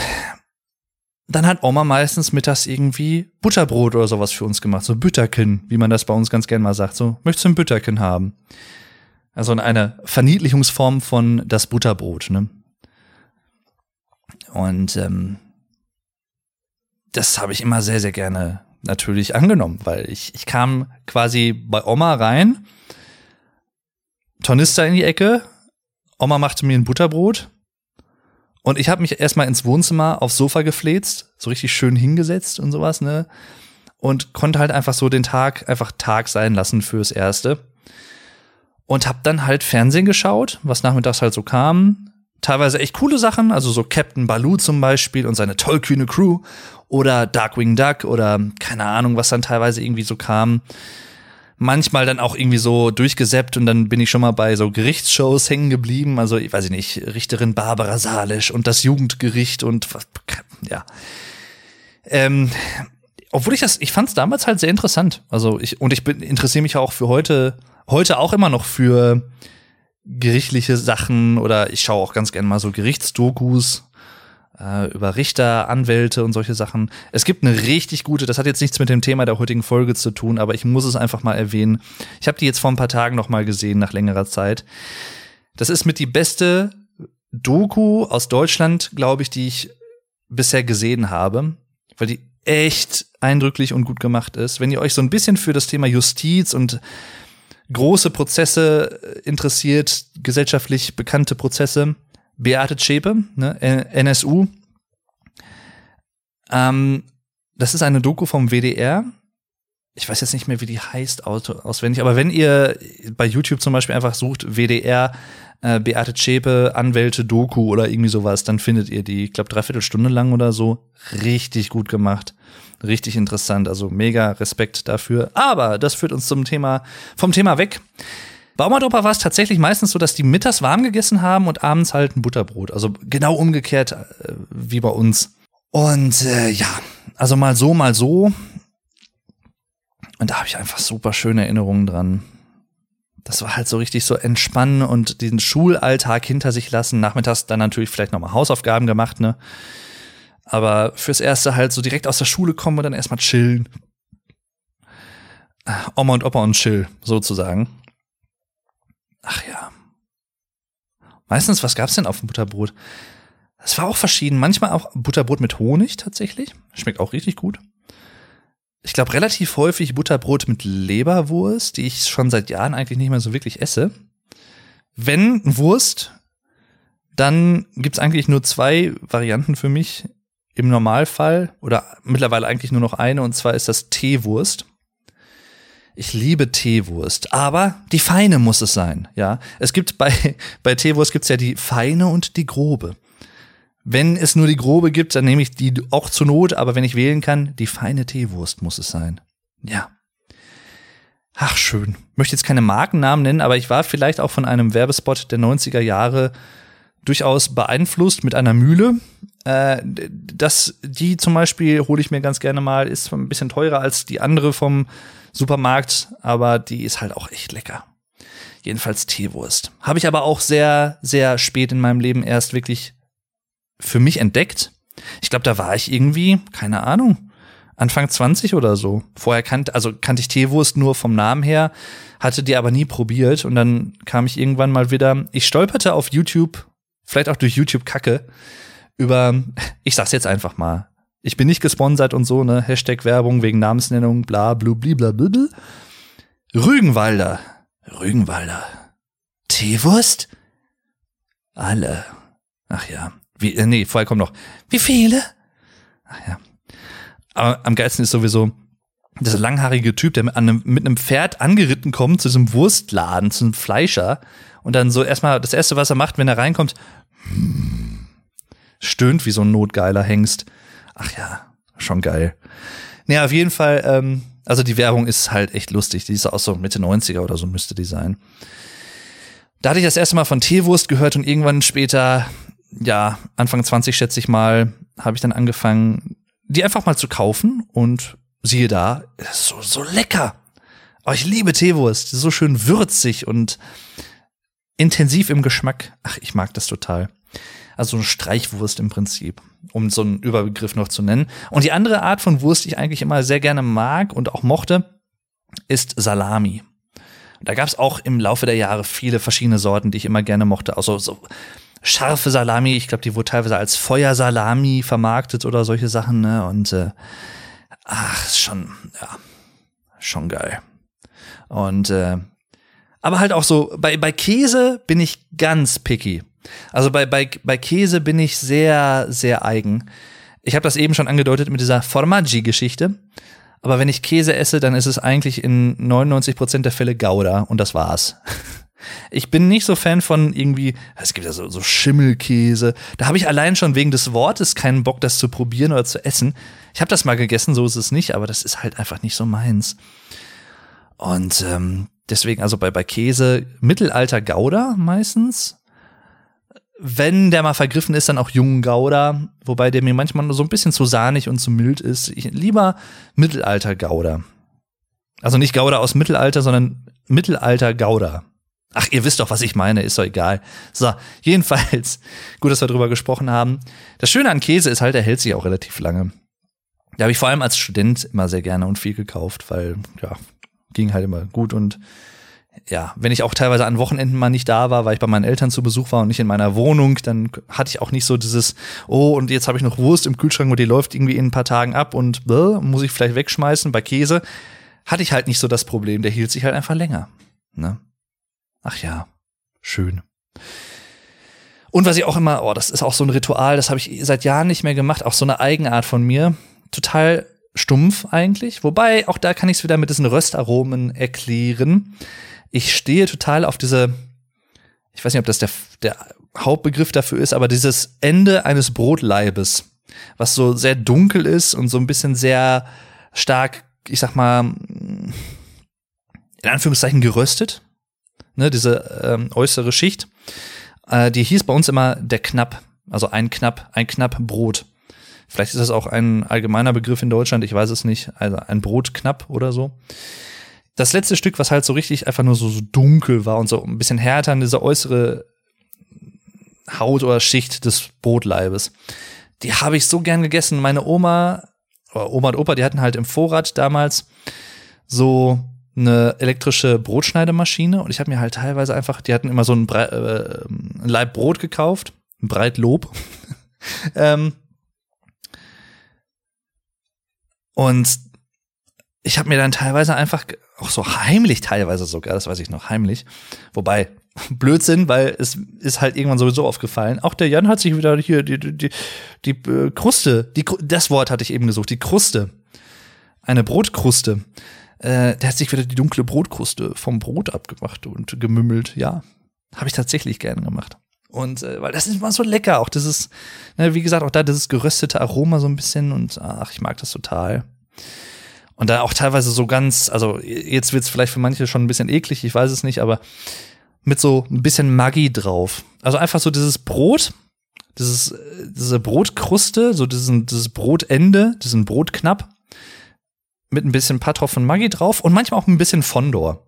Speaker 1: dann hat Oma meistens mittags irgendwie Butterbrot oder sowas für uns gemacht. So Bütterken, wie man das bei uns ganz gern mal sagt. So, möchtest du ein Bütterken haben? Also eine Verniedlichungsform von das Butterbrot, ne? Und ähm, das habe ich immer sehr, sehr gerne natürlich angenommen, weil ich, ich kam quasi bei Oma rein, Tornister in die Ecke, Oma machte mir ein Butterbrot und ich habe mich erstmal ins Wohnzimmer aufs Sofa gefläzt, so richtig schön hingesetzt und sowas, ne? Und konnte halt einfach so den Tag einfach Tag sein lassen fürs Erste. Und hab dann halt Fernsehen geschaut, was nachmittags halt so kam. Teilweise echt coole Sachen, also so Captain Baloo zum Beispiel und seine tollkühne Crew oder Darkwing Duck oder keine Ahnung, was dann teilweise irgendwie so kam. Manchmal dann auch irgendwie so durchgesäppt und dann bin ich schon mal bei so Gerichtsshows hängen geblieben. Also, ich weiß nicht, Richterin Barbara Salisch und das Jugendgericht und ja. Ähm, obwohl ich das, ich fand es damals halt sehr interessant. Also ich, und ich bin, interessiere mich auch für heute, heute auch immer noch für gerichtliche Sachen oder ich schaue auch ganz gerne mal so Gerichtsdokus äh, über Richter, Anwälte und solche Sachen. Es gibt eine richtig gute, das hat jetzt nichts mit dem Thema der heutigen Folge zu tun, aber ich muss es einfach mal erwähnen. Ich habe die jetzt vor ein paar Tagen noch mal gesehen, nach längerer Zeit. Das ist mit die beste Doku aus Deutschland, glaube ich, die ich bisher gesehen habe, weil die echt eindrücklich und gut gemacht ist. Wenn ihr euch so ein bisschen für das Thema Justiz und große Prozesse interessiert, gesellschaftlich bekannte Prozesse, Beate Zschäpe, ne, NSU. Ähm, das ist eine Doku vom WDR. Ich weiß jetzt nicht mehr, wie die heißt auswendig, aber wenn ihr bei YouTube zum Beispiel einfach sucht WDR äh, Beate Zschäpe Anwälte Doku oder irgendwie sowas, dann findet ihr die, ich glaube, dreiviertel Stunde lang oder so. Richtig gut gemacht. Richtig interessant. Also mega Respekt dafür. Aber das führt uns zum Thema, vom Thema weg. Bei war es tatsächlich meistens so, dass die mittags warm gegessen haben und abends halt ein Butterbrot. Also genau umgekehrt äh, wie bei uns. Und äh, ja, also mal so, mal so. Und da habe ich einfach super schöne Erinnerungen dran. Das war halt so richtig so entspannen und den Schulalltag hinter sich lassen. Nachmittags dann natürlich vielleicht nochmal Hausaufgaben gemacht, ne? Aber fürs Erste halt so direkt aus der Schule kommen und dann erstmal chillen. Oma und Opa und chill, sozusagen. Ach ja. Meistens, was gab's denn auf dem Butterbrot? Es war auch verschieden. Manchmal auch Butterbrot mit Honig tatsächlich. Schmeckt auch richtig gut. Ich glaube, relativ häufig Butterbrot mit Leberwurst, die ich schon seit Jahren eigentlich nicht mehr so wirklich esse. Wenn Wurst, dann gibt's eigentlich nur zwei Varianten für mich im Normalfall oder mittlerweile eigentlich nur noch eine und zwar ist das Teewurst. Ich liebe Teewurst, aber die feine muss es sein, ja. Es gibt bei, bei Teewurst gibt's ja die feine und die grobe. Wenn es nur die grobe gibt, dann nehme ich die auch zur Not, aber wenn ich wählen kann, die feine Teewurst muss es sein. Ja. Ach, schön. Möchte jetzt keine Markennamen nennen, aber ich war vielleicht auch von einem Werbespot der 90er Jahre durchaus beeinflusst mit einer Mühle. Äh, das, die zum Beispiel hole ich mir ganz gerne mal, ist ein bisschen teurer als die andere vom Supermarkt, aber die ist halt auch echt lecker. Jedenfalls Teewurst. Habe ich aber auch sehr, sehr spät in meinem Leben erst wirklich für mich entdeckt. Ich glaube, da war ich irgendwie, keine Ahnung, Anfang 20 oder so. Vorher kannte, also kannte ich Teewurst nur vom Namen her, hatte die aber nie probiert und dann kam ich irgendwann mal wieder, ich stolperte auf YouTube vielleicht auch durch YouTube Kacke, über, ich sag's jetzt einfach mal, ich bin nicht gesponsert und so, ne, Hashtag Werbung wegen Namensnennung, bla, blu, bla, bla, bla. Rügenwalder. Rügenwalder. Teewurst? Alle. Ach ja. Wie, äh, nee, vorher kommt noch. Wie viele? Ach ja. Aber am geilsten ist sowieso, dieser langhaarige Typ, der mit einem, mit einem Pferd angeritten kommt zu diesem Wurstladen, zu einem Fleischer und dann so erstmal das erste, was er macht, wenn er reinkommt, stöhnt wie so ein notgeiler Hengst. Ach ja, schon geil. Naja, auf jeden Fall, ähm, also die Werbung ist halt echt lustig. Die ist auch so Mitte 90er oder so müsste die sein. Da hatte ich das erste Mal von Teewurst gehört und irgendwann später, ja, Anfang 20 schätze ich mal, habe ich dann angefangen, die einfach mal zu kaufen und siehe da, so, so lecker. Aber ich liebe Teewurst, so schön würzig und intensiv im Geschmack. Ach, ich mag das total. Also eine Streichwurst im Prinzip, um so einen Überbegriff noch zu nennen. Und die andere Art von Wurst, die ich eigentlich immer sehr gerne mag und auch mochte, ist Salami. Da gab es auch im Laufe der Jahre viele verschiedene Sorten, die ich immer gerne mochte. Also so scharfe Salami, ich glaube, die wurde teilweise als Feuersalami vermarktet oder solche Sachen. Ne? Und äh, ach, schon, ja, schon geil. Und äh, aber halt auch so, bei, bei Käse bin ich ganz picky. Also bei, bei, bei Käse bin ich sehr, sehr eigen. Ich habe das eben schon angedeutet mit dieser Formaggi-Geschichte. Aber wenn ich Käse esse, dann ist es eigentlich in 99% der Fälle Gouda und das war's. Ich bin nicht so Fan von irgendwie, es gibt ja so, so Schimmelkäse. Da habe ich allein schon wegen des Wortes keinen Bock, das zu probieren oder zu essen. Ich habe das mal gegessen, so ist es nicht, aber das ist halt einfach nicht so meins. Und ähm, deswegen, also bei, bei Käse, Mittelalter Gouda meistens wenn der mal vergriffen ist, dann auch jungen Gouda, wobei der mir manchmal nur so ein bisschen zu sahnig und zu mild ist. Ich, lieber Mittelalter Gouda. Also nicht Gouda aus Mittelalter, sondern Mittelalter Gouda. Ach, ihr wisst doch, was ich meine, ist doch egal. So, jedenfalls, gut, dass wir drüber gesprochen haben. Das Schöne an Käse ist halt, er hält sich auch relativ lange. Da habe ich vor allem als Student immer sehr gerne und viel gekauft, weil, ja, ging halt immer gut und ja, wenn ich auch teilweise an Wochenenden mal nicht da war, weil ich bei meinen Eltern zu Besuch war und nicht in meiner Wohnung, dann hatte ich auch nicht so dieses, oh, und jetzt habe ich noch Wurst im Kühlschrank und die läuft irgendwie in ein paar Tagen ab und bäh, muss ich vielleicht wegschmeißen. Bei Käse hatte ich halt nicht so das Problem, der hielt sich halt einfach länger. Ne? Ach ja, schön. Und was ich auch immer, oh, das ist auch so ein Ritual, das habe ich seit Jahren nicht mehr gemacht, auch so eine Eigenart von mir. Total stumpf eigentlich. Wobei, auch da kann ich es wieder mit diesen Röstaromen erklären ich stehe total auf diese, ich weiß nicht, ob das der, der Hauptbegriff dafür ist, aber dieses Ende eines Brotleibes, was so sehr dunkel ist und so ein bisschen sehr stark, ich sag mal, in Anführungszeichen geröstet. ne, diese ähm, äußere Schicht, äh, die hieß bei uns immer der Knapp. Also ein Knapp, ein Knapp Brot. Vielleicht ist das auch ein allgemeiner Begriff in Deutschland, ich weiß es nicht. Also ein Brotknapp oder so. Das letzte Stück, was halt so richtig einfach nur so, so dunkel war und so ein bisschen härter an diese äußere Haut oder Schicht des Brotleibes. Die habe ich so gern gegessen. Meine Oma, Oma und Opa, die hatten halt im Vorrat damals so eine elektrische Brotschneidemaschine und ich habe mir halt teilweise einfach, die hatten immer so ein, Bre äh, Leib Brot gekauft, ein Breitlob. ähm, und ich habe mir dann teilweise einfach, auch so heimlich teilweise sogar, das weiß ich noch, heimlich, wobei Blödsinn, weil es ist halt irgendwann sowieso aufgefallen. Auch der Jan hat sich wieder hier die, die, die, die äh, Kruste, die, das Wort hatte ich eben gesucht, die Kruste. Eine Brotkruste. Äh, der hat sich wieder die dunkle Brotkruste vom Brot abgemacht und gemümmelt. Ja, habe ich tatsächlich gerne gemacht. Und äh, weil das ist immer so lecker, auch das ist, ne, wie gesagt, auch da dieses geröstete Aroma so ein bisschen und ach, ich mag das total. Und da auch teilweise so ganz, also jetzt wird's vielleicht für manche schon ein bisschen eklig, ich weiß es nicht, aber mit so ein bisschen Maggi drauf. Also einfach so dieses Brot, dieses, diese Brotkruste, so diesen, dieses Brotende, diesen Brotknapp mit ein bisschen Patro von Maggi drauf und manchmal auch ein bisschen Fondor.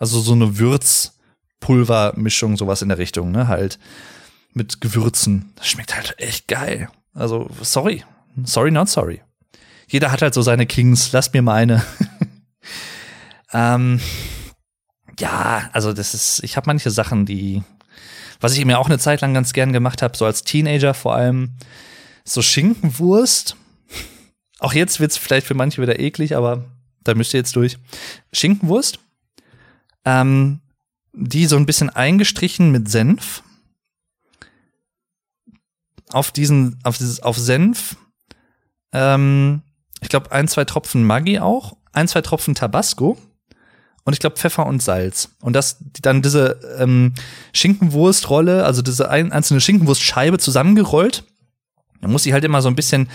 Speaker 1: Also so eine Würzpulvermischung, sowas in der Richtung, ne, halt mit Gewürzen. Das schmeckt halt echt geil. Also, sorry. Sorry, not sorry. Jeder hat halt so seine Kings. Lasst mir meine. ähm, ja, also das ist, ich habe manche Sachen, die, was ich mir auch eine Zeit lang ganz gern gemacht habe, so als Teenager vor allem, so Schinkenwurst. Auch jetzt wird's vielleicht für manche wieder eklig, aber da müsst ihr jetzt durch. Schinkenwurst, ähm, die so ein bisschen eingestrichen mit Senf. Auf diesen, auf dieses, auf Senf, ähm, ich glaube ein, zwei Tropfen Maggi auch, ein, zwei Tropfen Tabasco und ich glaube Pfeffer und Salz. Und das dann diese ähm, Schinkenwurstrolle, also diese ein, einzelne Schinkenwurstscheibe zusammengerollt. Dann muss sie halt immer so ein bisschen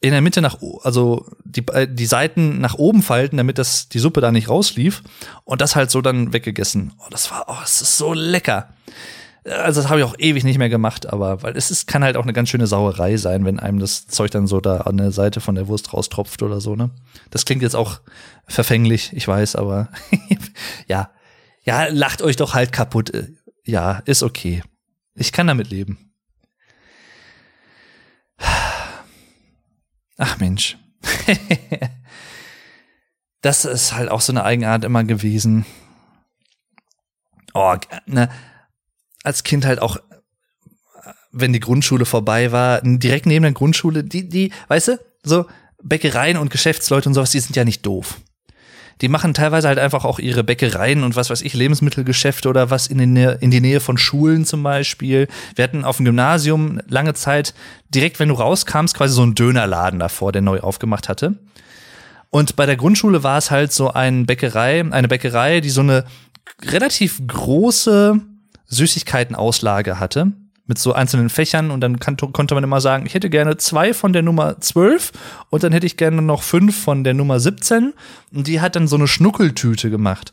Speaker 1: in der Mitte nach, also die, äh, die Seiten nach oben falten, damit das die Suppe da nicht rauslief. Und das halt so dann weggegessen. Oh, das war, oh, es ist so lecker. Also das habe ich auch ewig nicht mehr gemacht, aber weil es ist, kann halt auch eine ganz schöne Sauerei sein, wenn einem das Zeug dann so da an der Seite von der Wurst raustropft oder so, ne? Das klingt jetzt auch verfänglich, ich weiß, aber ja. Ja, lacht euch doch halt kaputt. Ja, ist okay. Ich kann damit leben. Ach Mensch. das ist halt auch so eine Eigenart immer gewesen. Oh, ne, als Kind halt auch, wenn die Grundschule vorbei war, direkt neben der Grundschule, die, die, weißt du, so Bäckereien und Geschäftsleute und sowas, die sind ja nicht doof. Die machen teilweise halt einfach auch ihre Bäckereien und was weiß ich, Lebensmittelgeschäfte oder was in die, Nähe, in die Nähe von Schulen zum Beispiel. Wir hatten auf dem Gymnasium lange Zeit, direkt wenn du rauskamst, quasi so einen Dönerladen davor, der neu aufgemacht hatte. Und bei der Grundschule war es halt so ein Bäckerei, eine Bäckerei, die so eine relativ große Süßigkeitenauslage hatte mit so einzelnen Fächern und dann kann, konnte man immer sagen, ich hätte gerne zwei von der Nummer 12 und dann hätte ich gerne noch fünf von der Nummer 17 und die hat dann so eine Schnuckeltüte gemacht.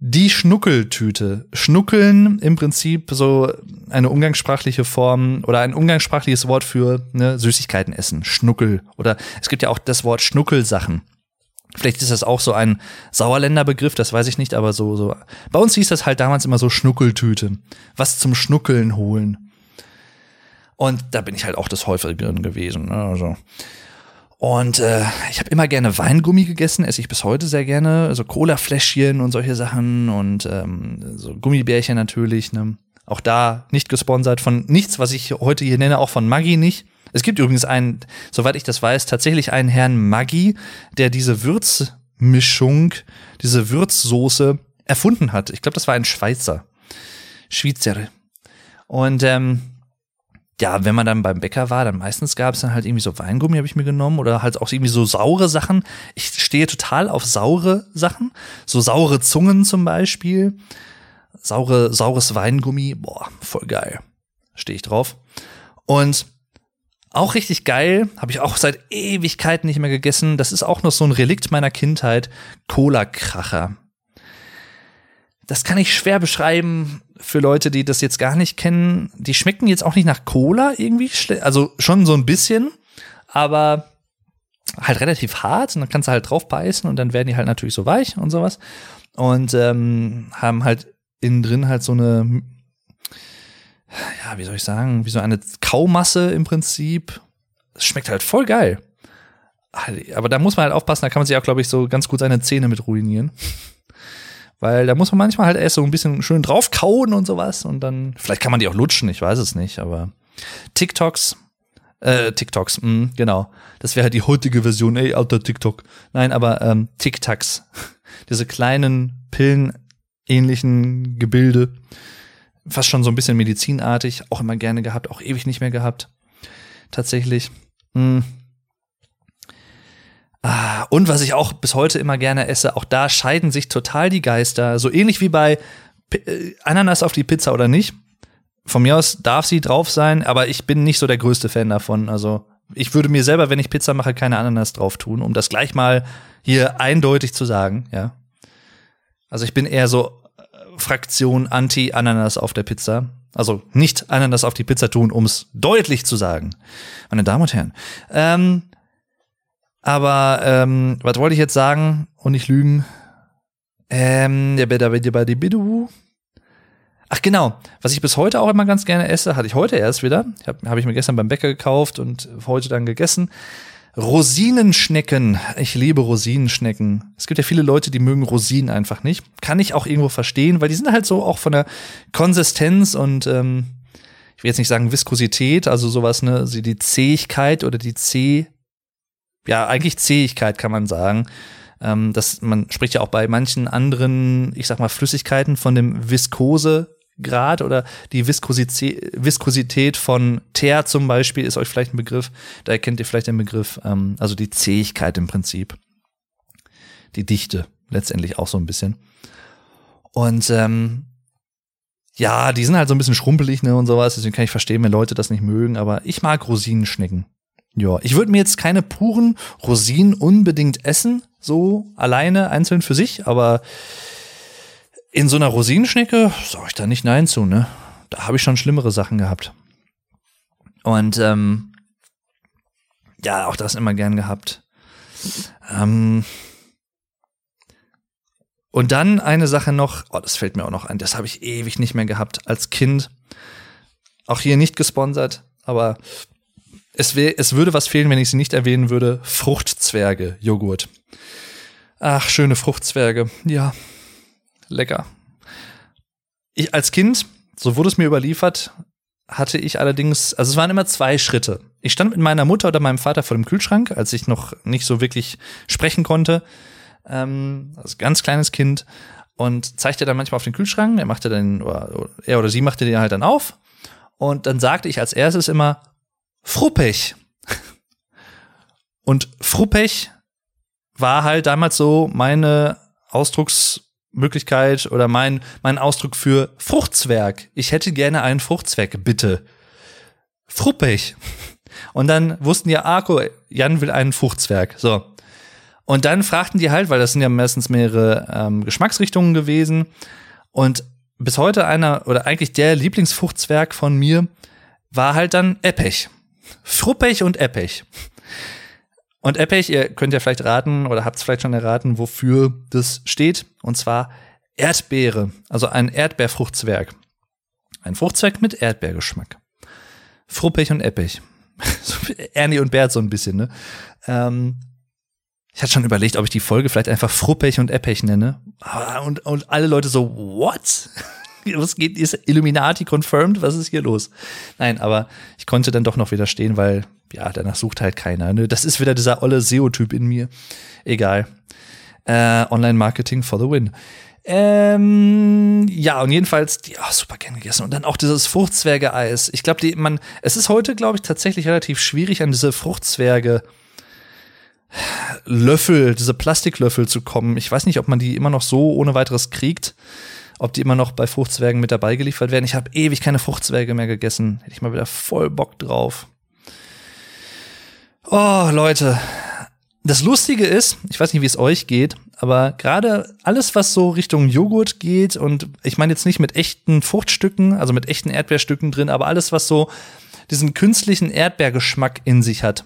Speaker 1: Die Schnuckeltüte. Schnuckeln im Prinzip so eine umgangssprachliche Form oder ein umgangssprachliches Wort für ne, Süßigkeiten essen. Schnuckel. Oder es gibt ja auch das Wort Schnuckelsachen. Vielleicht ist das auch so ein Sauerländer Begriff, das weiß ich nicht, aber so, so. Bei uns hieß das halt damals immer so Schnuckeltüte. Was zum Schnuckeln holen. Und da bin ich halt auch des Häufigeren gewesen. Ne? Also. Und äh, ich habe immer gerne Weingummi gegessen, esse ich bis heute sehr gerne. Also Cola-Fläschchen und solche Sachen und ähm, so Gummibärchen natürlich. Ne? Auch da nicht gesponsert von nichts, was ich heute hier nenne, auch von Maggi nicht. Es gibt übrigens einen, soweit ich das weiß, tatsächlich einen Herrn Maggi, der diese Würzmischung, diese Würzsoße erfunden hat. Ich glaube, das war ein Schweizer. Schweizer. Und ähm, ja, wenn man dann beim Bäcker war, dann meistens gab es dann halt irgendwie so Weingummi, habe ich mir genommen, oder halt auch irgendwie so saure Sachen. Ich stehe total auf saure Sachen, so saure Zungen zum Beispiel, saure, saures Weingummi, boah, voll geil, stehe ich drauf. Und auch richtig geil, habe ich auch seit Ewigkeiten nicht mehr gegessen. Das ist auch noch so ein Relikt meiner Kindheit. Cola-Kracher. das kann ich schwer beschreiben für Leute, die das jetzt gar nicht kennen. Die schmecken jetzt auch nicht nach Cola irgendwie, also schon so ein bisschen, aber halt relativ hart und dann kannst du halt drauf beißen und dann werden die halt natürlich so weich und sowas und ähm, haben halt innen drin halt so eine ja, wie soll ich sagen, wie so eine Kaumasse im Prinzip. Es schmeckt halt voll geil. Aber da muss man halt aufpassen, da kann man sich auch, glaube ich, so ganz gut seine Zähne mit ruinieren. Weil da muss man manchmal halt erst so ein bisschen schön drauf kauen und sowas und dann, vielleicht kann man die auch lutschen, ich weiß es nicht, aber TikToks, äh, TikToks, mh, mm, genau. Das wäre halt die heutige Version, ey, alter TikTok. Nein, aber ähm, TikToks. Diese kleinen, pillenähnlichen Gebilde. Fast schon so ein bisschen medizinartig, auch immer gerne gehabt, auch ewig nicht mehr gehabt. Tatsächlich. Mh. Ah, und was ich auch bis heute immer gerne esse, auch da scheiden sich total die Geister. So ähnlich wie bei P äh, Ananas auf die Pizza oder nicht. Von mir aus darf sie drauf sein, aber ich bin nicht so der größte Fan davon. Also ich würde mir selber, wenn ich Pizza mache, keine Ananas drauf tun, um das gleich mal hier eindeutig zu sagen, ja. Also ich bin eher so Fraktion Anti-Ananas auf der Pizza. Also nicht Ananas auf die Pizza tun, um es deutlich zu sagen. Meine Damen und Herren. Ähm, aber ähm, was wollte ich jetzt sagen und nicht lügen? Ähm, Ach genau, was ich bis heute auch immer ganz gerne esse, hatte ich heute erst wieder. Habe hab ich mir gestern beim Bäcker gekauft und heute dann gegessen. Rosinenschnecken. Ich liebe Rosinenschnecken. Es gibt ja viele Leute, die mögen Rosinen einfach nicht. Kann ich auch irgendwo verstehen, weil die sind halt so auch von der Konsistenz und ähm, ich will jetzt nicht sagen Viskosität, also sowas, ne, die Zähigkeit oder die Zäh ja, eigentlich Zähigkeit kann man sagen. Ähm, das, man spricht ja auch bei manchen anderen, ich sag mal, Flüssigkeiten von dem Viskosegrad oder die Viskosität, Viskosität von Teer zum Beispiel ist euch vielleicht ein Begriff. Da erkennt ihr vielleicht den Begriff, ähm, also die Zähigkeit im Prinzip. Die Dichte letztendlich auch so ein bisschen. Und ähm, ja, die sind halt so ein bisschen schrumpelig ne, und sowas, deswegen kann ich verstehen, wenn Leute das nicht mögen, aber ich mag Rosinenschnecken. Ja, ich würde mir jetzt keine puren Rosinen unbedingt essen, so alleine, einzeln für sich, aber in so einer Rosinenschnecke sage ich da nicht Nein zu, ne? Da habe ich schon schlimmere Sachen gehabt. Und ähm, ja, auch das immer gern gehabt. Ähm, und dann eine Sache noch, oh, das fällt mir auch noch ein, das habe ich ewig nicht mehr gehabt als Kind. Auch hier nicht gesponsert, aber es, es würde was fehlen, wenn ich sie nicht erwähnen würde. Fruchtzwerge, Joghurt. Ach, schöne Fruchtzwerge. Ja, lecker. Ich als Kind, so wurde es mir überliefert, hatte ich allerdings, also es waren immer zwei Schritte. Ich stand mit meiner Mutter oder meinem Vater vor dem Kühlschrank, als ich noch nicht so wirklich sprechen konnte. Ähm, also ganz kleines Kind und zeigte dann manchmal auf den Kühlschrank. Er machte dann, oder er oder sie machte den halt dann auf. Und dann sagte ich als erstes immer, Fruppech. Und Fruppech war halt damals so meine Ausdrucksmöglichkeit oder mein, mein Ausdruck für Fruchtzwerg. Ich hätte gerne einen Fruchtzwerg, bitte. Fruppech. Und dann wussten ja, Arco, Jan will einen Fruchtzwerg. So. Und dann fragten die halt, weil das sind ja meistens mehrere ähm, Geschmacksrichtungen gewesen. Und bis heute einer, oder eigentlich der Lieblingsfruchtzwerg von mir, war halt dann Eppech. Fruppech und Eppech. Und Eppech, ihr könnt ja vielleicht raten oder habt es vielleicht schon erraten, wofür das steht. Und zwar Erdbeere, also ein Erdbeerfruchtzwerg. Ein Fruchtzwerg mit Erdbeergeschmack. Fruppech und Eppech. Ernie und Bert so ein bisschen, ne? Ähm, ich hatte schon überlegt, ob ich die Folge vielleicht einfach Fruppech und Eppech nenne. Und, und alle Leute so, what? Was geht, ist Illuminati confirmed? Was ist hier los? Nein, aber ich konnte dann doch noch widerstehen, weil, ja, danach sucht halt keiner. Ne? Das ist wieder dieser olle SEO-Typ in mir. Egal. Äh, Online-Marketing for the win. Ähm, ja, und jedenfalls, die, oh, super gerne gegessen. Und dann auch dieses Fruchtzwerge-Eis. Ich glaube, man, es ist heute, glaube ich, tatsächlich relativ schwierig, an diese Fruchtzwerge Löffel, diese Plastiklöffel zu kommen. Ich weiß nicht, ob man die immer noch so ohne weiteres kriegt ob die immer noch bei Fruchtzwergen mit dabei geliefert werden. Ich habe ewig keine Fruchtzwerge mehr gegessen. Hätte ich mal wieder voll Bock drauf. Oh, Leute. das Lustige ist, ich weiß nicht, wie es euch geht, aber gerade alles, was so Richtung Joghurt geht, und ich meine jetzt nicht mit echten Fruchtstücken, also mit echten Erdbeerstücken drin, aber alles, was so diesen künstlichen Erdbeergeschmack in sich hat,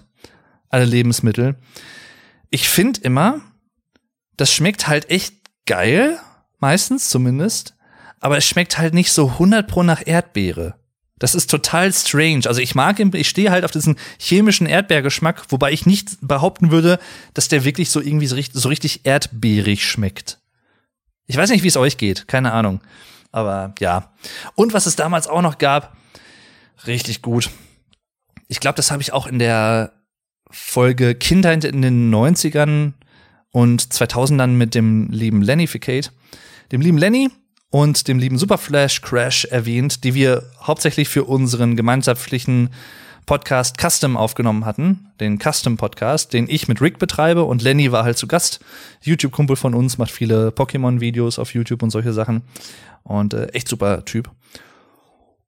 Speaker 1: alle Lebensmittel. Ich finde immer, das schmeckt halt echt geil, meistens zumindest, aber es schmeckt halt nicht so 100 pro nach Erdbeere. Das ist total strange. Also ich mag, ich stehe halt auf diesen chemischen Erdbeergeschmack, wobei ich nicht behaupten würde, dass der wirklich so irgendwie so richtig, so richtig erdbeerig schmeckt. Ich weiß nicht, wie es euch geht, keine Ahnung. Aber ja. Und was es damals auch noch gab, richtig gut. Ich glaube, das habe ich auch in der Folge Kindheit in den 90ern und 2000ern mit dem lieben Lenny Ficate. Dem lieben Lenny und dem lieben Superflash Crash erwähnt, die wir hauptsächlich für unseren gemeinschaftlichen Podcast Custom aufgenommen hatten, den Custom Podcast, den ich mit Rick betreibe und Lenny war halt zu Gast, YouTube-Kumpel von uns, macht viele Pokémon-Videos auf YouTube und solche Sachen und äh, echt super Typ.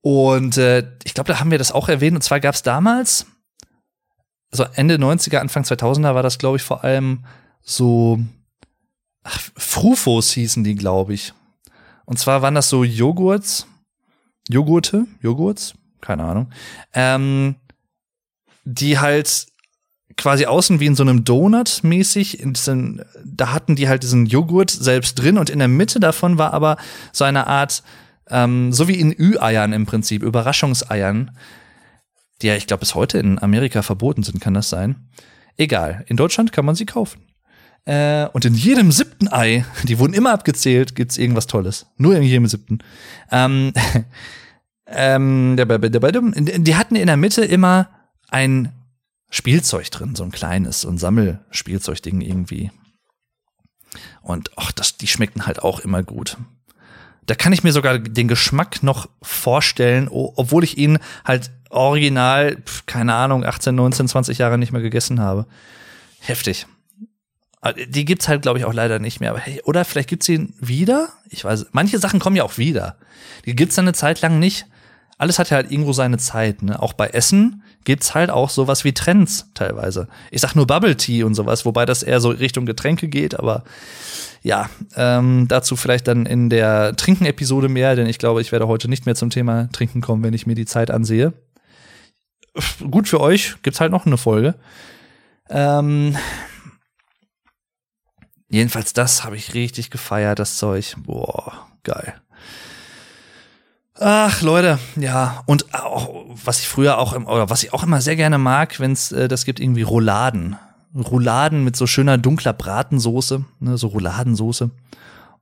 Speaker 1: Und äh, ich glaube, da haben wir das auch erwähnt und zwar gab es damals, also Ende 90er, Anfang 2000er war das, glaube ich, vor allem so ach, Frufos hießen die, glaube ich. Und zwar waren das so Joghurts, Joghurte, Joghurts, keine Ahnung, ähm, die halt quasi außen wie in so einem Donut mäßig, da hatten die halt diesen Joghurt selbst drin und in der Mitte davon war aber so eine Art, ähm, so wie in Ü-Eiern im Prinzip, Überraschungseiern, die ja, ich glaube, bis heute in Amerika verboten sind, kann das sein? Egal, in Deutschland kann man sie kaufen. Äh, und in jedem siebten Ei, die wurden immer abgezählt, gibt's irgendwas Tolles. Nur in jedem siebten. Ähm, ähm, die hatten in der Mitte immer ein Spielzeug drin, so ein kleines, so ein Sammelspielzeugding irgendwie. Und ach, das, die schmeckten halt auch immer gut. Da kann ich mir sogar den Geschmack noch vorstellen, obwohl ich ihn halt original, keine Ahnung, 18, 19, 20 Jahre nicht mehr gegessen habe. Heftig. Ah, die gibt's halt, glaube ich, auch leider nicht mehr. Aber hey, oder vielleicht gibt's sie wieder? Ich weiß. Manche Sachen kommen ja auch wieder. Die gibt's dann eine Zeit lang nicht. Alles hat ja halt irgendwo seine Zeit. Ne? Auch bei Essen gibt's halt auch sowas wie Trends teilweise. Ich sag nur Bubble Tea und sowas, wobei das eher so Richtung Getränke geht. Aber ja, ähm, dazu vielleicht dann in der Trinken-Episode mehr, denn ich glaube, ich werde heute nicht mehr zum Thema Trinken kommen, wenn ich mir die Zeit ansehe. Gut für euch, gibt's halt noch eine Folge. Ähm, Jedenfalls das habe ich richtig gefeiert, das Zeug. Boah, geil. Ach, Leute, ja, und auch, was ich früher auch, oder was ich auch immer sehr gerne mag, wenn es äh, das gibt, irgendwie Rouladen. Rouladen mit so schöner dunkler Bratensoße, ne, so Rouladensoße.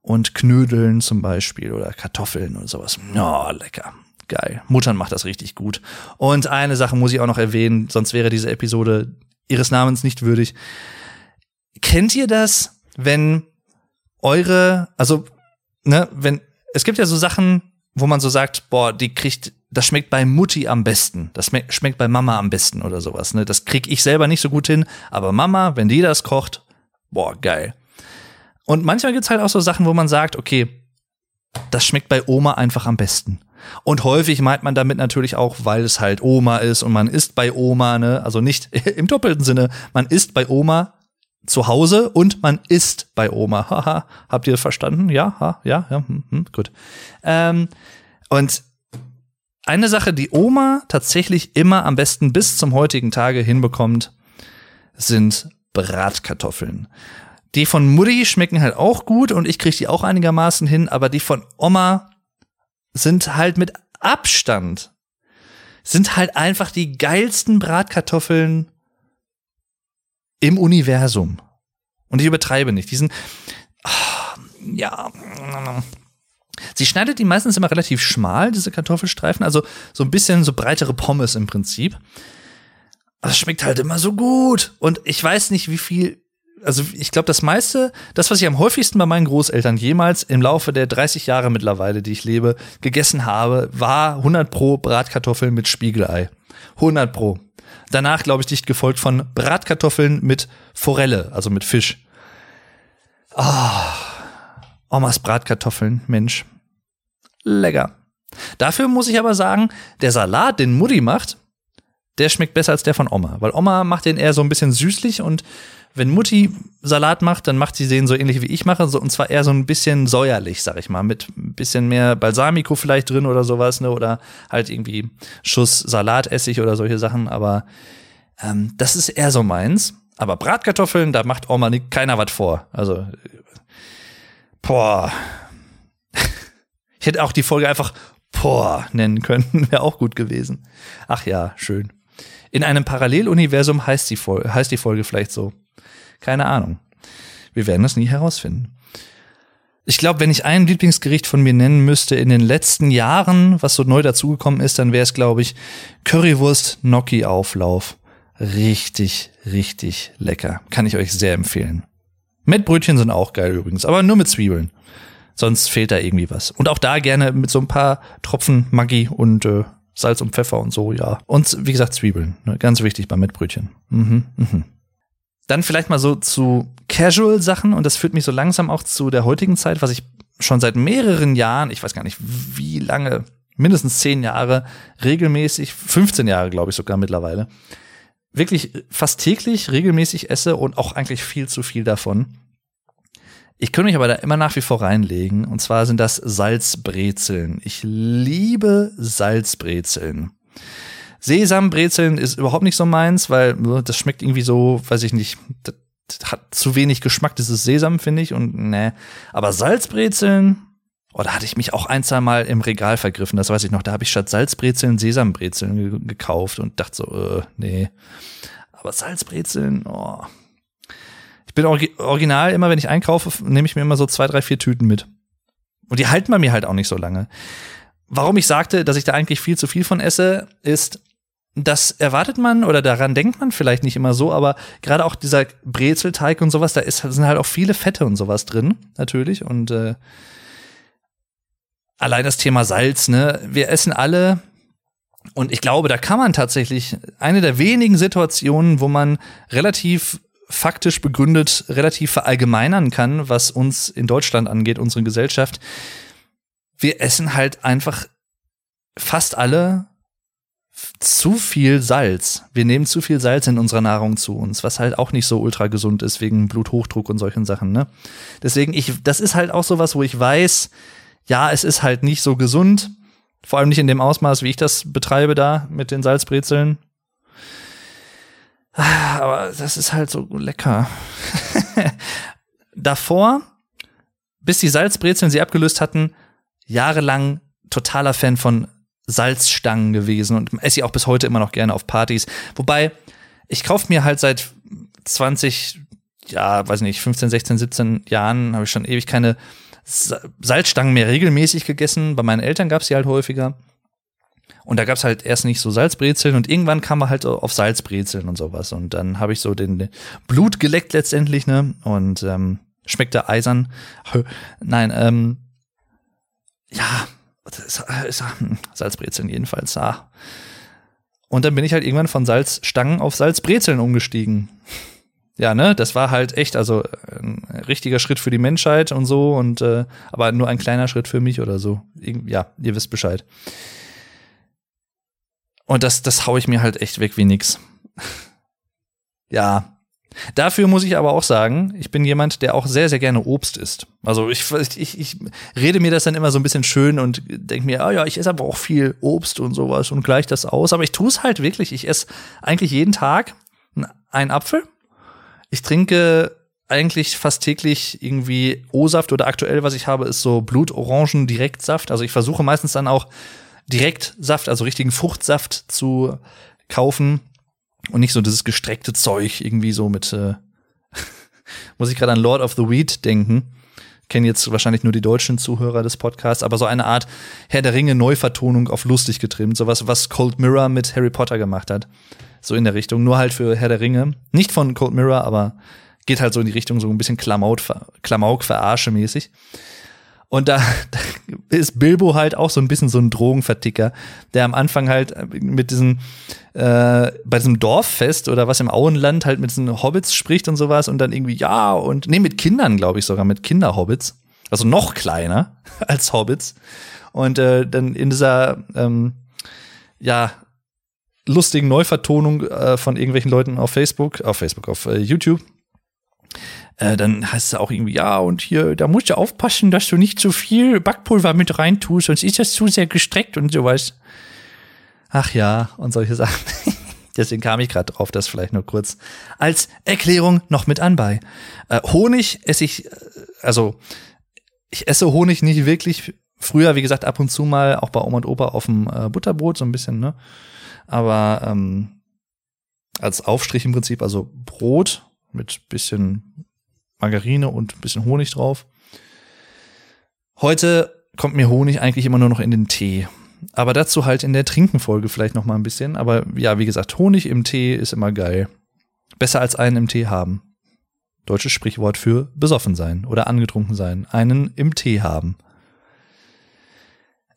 Speaker 1: Und Knödeln zum Beispiel oder Kartoffeln oder sowas. Ja, oh, lecker. Geil. Muttern macht das richtig gut. Und eine Sache muss ich auch noch erwähnen, sonst wäre diese Episode ihres Namens nicht würdig. Kennt ihr das, wenn eure, also, ne, wenn, es gibt ja so Sachen, wo man so sagt, boah, die kriegt, das schmeckt bei Mutti am besten, das schmeckt bei Mama am besten oder sowas, ne, das krieg ich selber nicht so gut hin, aber Mama, wenn die das kocht, boah, geil. Und manchmal gibt's halt auch so Sachen, wo man sagt, okay, das schmeckt bei Oma einfach am besten. Und häufig meint man damit natürlich auch, weil es halt Oma ist und man ist bei Oma, ne? Also nicht im doppelten Sinne, man ist bei Oma, zu Hause und man ist bei Oma. Haha, habt ihr verstanden? Ja, ha, ja, ja, hm, hm, gut. Ähm, und eine Sache, die Oma tatsächlich immer am besten bis zum heutigen Tage hinbekommt, sind Bratkartoffeln. Die von Mutti schmecken halt auch gut und ich kriege die auch einigermaßen hin, aber die von Oma sind halt mit Abstand, sind halt einfach die geilsten Bratkartoffeln, im Universum. Und ich übertreibe nicht. Diesen, ach, ja. Sie schneidet die meistens immer relativ schmal, diese Kartoffelstreifen, also so ein bisschen so breitere Pommes im Prinzip. Aber es schmeckt halt immer so gut. Und ich weiß nicht, wie viel also ich glaube, das meiste, das, was ich am häufigsten bei meinen Großeltern jemals im Laufe der 30 Jahre mittlerweile, die ich lebe, gegessen habe, war 100 pro Bratkartoffeln mit Spiegelei. 100 pro. Danach, glaube ich, dicht gefolgt von Bratkartoffeln mit Forelle, also mit Fisch. Ah, oh, Omas Bratkartoffeln, Mensch. Lecker. Dafür muss ich aber sagen, der Salat, den Mutti macht, der schmeckt besser als der von Oma, weil Oma macht den eher so ein bisschen süßlich und wenn Mutti Salat macht, dann macht sie den so ähnlich wie ich mache, so, und zwar eher so ein bisschen säuerlich, sag ich mal, mit ein bisschen mehr Balsamico vielleicht drin oder sowas, ne, oder halt irgendwie Schuss Salatessig oder solche Sachen, aber ähm, das ist eher so meins. Aber Bratkartoffeln, da macht Oma nicht, keiner was vor. Also, boah. Ich hätte auch die Folge einfach boah nennen können, wäre auch gut gewesen. Ach ja, schön. In einem Paralleluniversum heißt die, Folge, heißt die Folge vielleicht so. Keine Ahnung. Wir werden das nie herausfinden. Ich glaube, wenn ich ein Lieblingsgericht von mir nennen müsste in den letzten Jahren, was so neu dazugekommen ist, dann wäre es, glaube ich, Currywurst Gnocchi Auflauf. Richtig, richtig lecker. Kann ich euch sehr empfehlen. Mettbrötchen sind auch geil übrigens, aber nur mit Zwiebeln. Sonst fehlt da irgendwie was. Und auch da gerne mit so ein paar Tropfen Maggi und äh, Salz und Pfeffer und so, ja. Und wie gesagt, Zwiebeln. Ne? Ganz wichtig beim Mettbrötchen. Mhm, mhm. Dann vielleicht mal so zu Casual-Sachen und das führt mich so langsam auch zu der heutigen Zeit, was ich schon seit mehreren Jahren, ich weiß gar nicht wie lange, mindestens zehn Jahre, regelmäßig, 15 Jahre glaube ich sogar mittlerweile, wirklich fast täglich regelmäßig esse und auch eigentlich viel zu viel davon. Ich könnte mich aber da immer nach wie vor reinlegen. Und zwar sind das Salzbrezeln. Ich liebe Salzbrezeln. Sesambrezeln ist überhaupt nicht so meins, weil äh, das schmeckt irgendwie so, weiß ich nicht, das hat zu wenig Geschmack, dieses Sesam, finde ich. Und ne. Aber Salzbrezeln, oh, da hatte ich mich auch ein, zwei Mal im Regal vergriffen, das weiß ich noch. Da habe ich statt Salzbrezeln Sesambrezeln ge gekauft und dachte so, äh, nee. Aber Salzbrezeln, oh. Ich bin original immer, wenn ich einkaufe, nehme ich mir immer so zwei, drei, vier Tüten mit. Und die halten bei mir halt auch nicht so lange. Warum ich sagte, dass ich da eigentlich viel zu viel von esse, ist, das erwartet man oder daran denkt man vielleicht nicht immer so, aber gerade auch dieser Brezelteig und sowas, da ist, sind halt auch viele Fette und sowas drin, natürlich. Und äh, allein das Thema Salz, ne? Wir essen alle, und ich glaube, da kann man tatsächlich eine der wenigen Situationen, wo man relativ faktisch begründet, relativ verallgemeinern kann, was uns in Deutschland angeht, unsere Gesellschaft. Wir essen halt einfach fast alle zu viel Salz. Wir nehmen zu viel Salz in unserer Nahrung zu uns, was halt auch nicht so ultra gesund ist wegen Bluthochdruck und solchen Sachen, ne? Deswegen ich das ist halt auch sowas, wo ich weiß, ja, es ist halt nicht so gesund, vor allem nicht in dem Ausmaß, wie ich das betreibe da mit den Salzbrezeln. Aber das ist halt so lecker. Davor, bis die Salzbrezeln sie abgelöst hatten, jahrelang totaler Fan von Salzstangen gewesen und esse ich auch bis heute immer noch gerne auf Partys. Wobei, ich kaufe mir halt seit 20, ja, weiß nicht, 15, 16, 17 Jahren, habe ich schon ewig keine Salzstangen mehr regelmäßig gegessen. Bei meinen Eltern gab es sie halt häufiger. Und da gab es halt erst nicht so Salzbrezeln und irgendwann kam man halt auf Salzbrezeln und sowas. Und dann habe ich so den Blut geleckt letztendlich, ne? Und ähm, schmeckte eisern. Nein, ähm, ja, Salzbrezeln jedenfalls. Ah. Und dann bin ich halt irgendwann von Salzstangen auf Salzbrezeln umgestiegen. Ja, ne, das war halt echt, also ein richtiger Schritt für die Menschheit und so, und äh, aber nur ein kleiner Schritt für mich oder so. Ja, ihr wisst Bescheid. Und das, das hau ich mir halt echt weg wie nix. ja, Dafür muss ich aber auch sagen, ich bin jemand, der auch sehr, sehr gerne Obst isst. Also ich, ich, ich rede mir das dann immer so ein bisschen schön und denke mir, ah ja, ich esse aber auch viel Obst und sowas und gleich das aus. Aber ich tue es halt wirklich. Ich esse eigentlich jeden Tag einen Apfel. Ich trinke eigentlich fast täglich irgendwie O-Saft oder aktuell, was ich habe, ist so Blutorangen-Direktsaft. Also ich versuche meistens dann auch Direktsaft, also richtigen Fruchtsaft zu kaufen und nicht so dieses gestreckte Zeug, irgendwie so mit, äh, muss ich gerade an Lord of the Weed denken. Kennen jetzt wahrscheinlich nur die deutschen Zuhörer des Podcasts, aber so eine Art Herr der Ringe Neuvertonung auf lustig getrimmt. Sowas, was Cold Mirror mit Harry Potter gemacht hat. So in der Richtung. Nur halt für Herr der Ringe. Nicht von Cold Mirror, aber geht halt so in die Richtung, so ein bisschen Klamauk, Klamauk verarsche mäßig. Und da, da ist Bilbo halt auch so ein bisschen so ein Drogenverticker, der am Anfang halt mit diesen, äh, bei diesem Dorffest oder was im Auenland halt mit diesen Hobbits spricht und sowas und dann irgendwie, ja, und nee, mit Kindern, glaube ich sogar, mit Kinderhobbits. Also noch kleiner als Hobbits. Und äh, dann in dieser, ähm, ja, lustigen Neuvertonung äh, von irgendwelchen Leuten auf Facebook, auf Facebook, auf äh, YouTube. Äh, dann heißt es auch irgendwie, ja, und hier, da musst du aufpassen, dass du nicht zu viel Backpulver mit reintust, sonst ist das zu sehr gestreckt und sowas. Ach ja, und solche Sachen. Deswegen kam ich gerade drauf, das vielleicht nur kurz als Erklärung noch mit anbei. Äh, Honig esse ich, äh, also ich esse Honig nicht wirklich. Früher, wie gesagt, ab und zu mal auch bei Oma und Opa auf dem äh, Butterbrot so ein bisschen, ne? Aber ähm, als Aufstrich im Prinzip, also Brot mit bisschen Margarine und bisschen Honig drauf. Heute kommt mir Honig eigentlich immer nur noch in den Tee. Aber dazu halt in der Trinkenfolge vielleicht noch mal ein bisschen. Aber ja, wie gesagt, Honig im Tee ist immer geil. Besser als einen im Tee haben. Deutsches Sprichwort für besoffen sein oder angetrunken sein. Einen im Tee haben.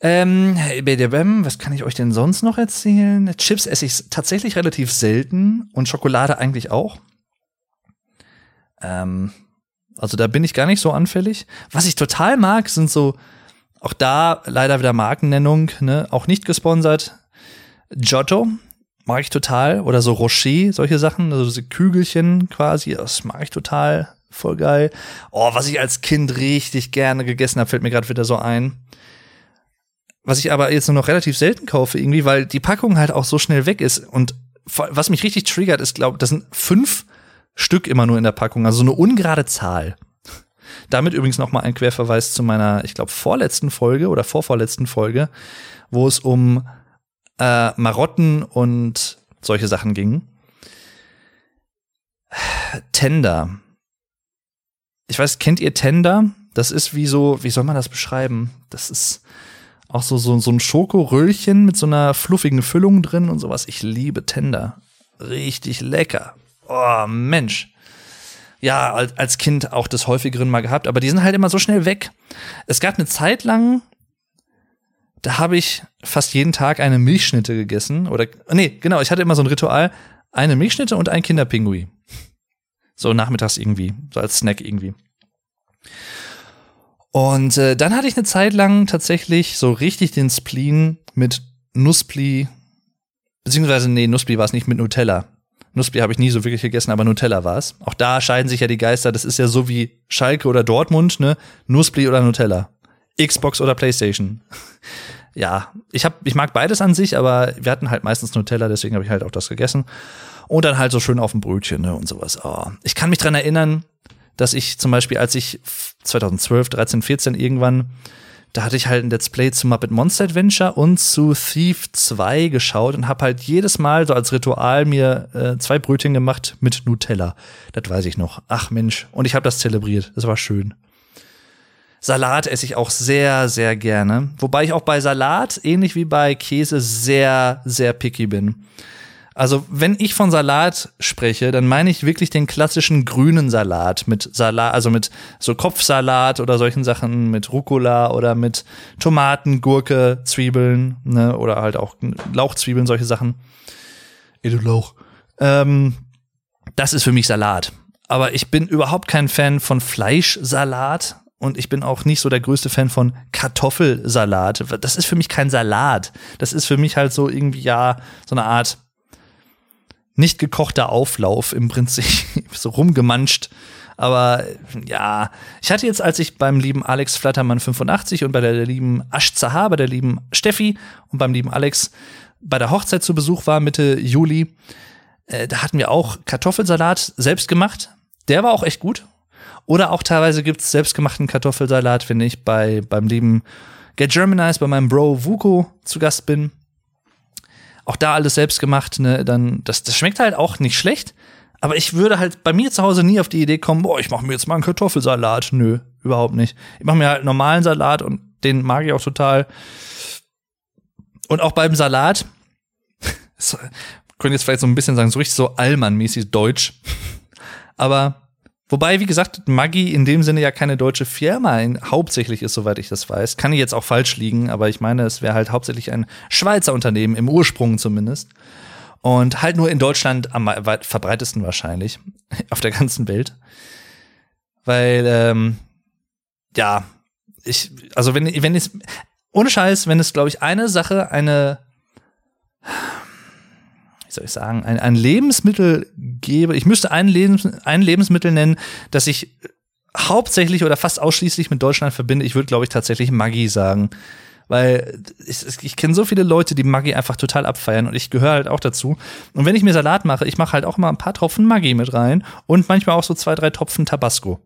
Speaker 1: Ähm, was kann ich euch denn sonst noch erzählen? Chips esse ich tatsächlich relativ selten und Schokolade eigentlich auch. Ähm, also da bin ich gar nicht so anfällig. Was ich total mag, sind so auch da leider wieder Markennennung, ne? auch nicht gesponsert. Giotto mag ich total. Oder so Rocher, solche Sachen, also diese Kügelchen quasi, das mag ich total. Voll geil. Oh, was ich als Kind richtig gerne gegessen habe, fällt mir gerade wieder so ein. Was ich aber jetzt nur noch relativ selten kaufe, irgendwie, weil die Packung halt auch so schnell weg ist. Und was mich richtig triggert, ist, glaube das sind fünf Stück immer nur in der Packung, also so eine ungerade Zahl. Damit übrigens nochmal ein Querverweis zu meiner, ich glaube, vorletzten Folge oder vorvorletzten Folge, wo es um äh, Marotten und solche Sachen ging. Tender. Ich weiß, kennt ihr Tender? Das ist wie so, wie soll man das beschreiben? Das ist auch so, so, so ein Schokoröllchen mit so einer fluffigen Füllung drin und sowas. Ich liebe Tender. Richtig lecker. Oh, Mensch ja, als Kind auch des häufigeren mal gehabt, aber die sind halt immer so schnell weg. Es gab eine Zeit lang, da habe ich fast jeden Tag eine Milchschnitte gegessen. Oder, nee, genau, ich hatte immer so ein Ritual, eine Milchschnitte und ein Kinderpingui. So nachmittags irgendwie, so als Snack irgendwie. Und äh, dann hatte ich eine Zeit lang tatsächlich so richtig den Spleen mit Nuspli, beziehungsweise, nee, Nuspli war es nicht mit Nutella. Nussbier habe ich nie so wirklich gegessen, aber Nutella war es. Auch da scheiden sich ja die Geister. Das ist ja so wie Schalke oder Dortmund, ne? Nussbier oder Nutella. Xbox oder PlayStation. ja, ich hab, ich mag beides an sich, aber wir hatten halt meistens Nutella, deswegen habe ich halt auch das gegessen. Und dann halt so schön auf dem Brötchen ne, und sowas. Oh. Ich kann mich dran erinnern, dass ich zum Beispiel, als ich 2012, 13, 14 irgendwann da hatte ich halt ein Let's Play zu Muppet Monster Adventure und zu Thief 2 geschaut und habe halt jedes Mal so als Ritual mir äh, zwei Brötchen gemacht mit Nutella. Das weiß ich noch. Ach Mensch, und ich habe das zelebriert. Das war schön. Salat esse ich auch sehr, sehr gerne. Wobei ich auch bei Salat, ähnlich wie bei Käse, sehr, sehr picky bin. Also, wenn ich von Salat spreche, dann meine ich wirklich den klassischen grünen Salat mit Salat, also mit so Kopfsalat oder solchen Sachen, mit Rucola oder mit Tomaten, Gurke, Zwiebeln, ne, oder halt auch Lauchzwiebeln, solche Sachen. Lauch. Ähm, das ist für mich Salat. Aber ich bin überhaupt kein Fan von Fleischsalat und ich bin auch nicht so der größte Fan von Kartoffelsalat. Das ist für mich kein Salat. Das ist für mich halt so irgendwie ja so eine Art nicht gekochter Auflauf im Prinzip, so rumgemanscht. Aber ja, ich hatte jetzt, als ich beim lieben Alex Flattermann 85 und bei der lieben Asch Zaha, bei der lieben Steffi und beim lieben Alex bei der Hochzeit zu Besuch war, Mitte Juli, äh, da hatten wir auch Kartoffelsalat selbst gemacht. Der war auch echt gut. Oder auch teilweise gibt's selbstgemachten Kartoffelsalat, wenn ich bei, beim lieben Get Germanized bei meinem Bro Vuko zu Gast bin auch da alles selbst gemacht, ne, dann, das, das schmeckt halt auch nicht schlecht. Aber ich würde halt bei mir zu Hause nie auf die Idee kommen, boah, ich mache mir jetzt mal einen Kartoffelsalat. Nö, überhaupt nicht. Ich mache mir halt normalen Salat und den mag ich auch total. Und auch beim Salat, könnte jetzt vielleicht so ein bisschen sagen, so richtig so Allmann-mäßig deutsch. Aber Wobei, wie gesagt, Maggi in dem Sinne ja keine deutsche Firma hauptsächlich ist, soweit ich das weiß. Kann ich jetzt auch falsch liegen, aber ich meine, es wäre halt hauptsächlich ein Schweizer Unternehmen, im Ursprung zumindest. Und halt nur in Deutschland am weit verbreitesten wahrscheinlich, auf der ganzen Welt. Weil, ähm, ja, ich, also wenn, wenn es, ohne Scheiß, wenn es, glaube ich, eine Sache, eine, soll ich sagen, ein, ein Lebensmittel gebe, ich müsste ein, Lebens, ein Lebensmittel nennen, das ich hauptsächlich oder fast ausschließlich mit Deutschland verbinde, ich würde, glaube ich, tatsächlich Maggi sagen. Weil ich, ich kenne so viele Leute, die Maggi einfach total abfeiern und ich gehöre halt auch dazu. Und wenn ich mir Salat mache, ich mache halt auch mal ein paar Tropfen Maggi mit rein und manchmal auch so zwei, drei Tropfen Tabasco.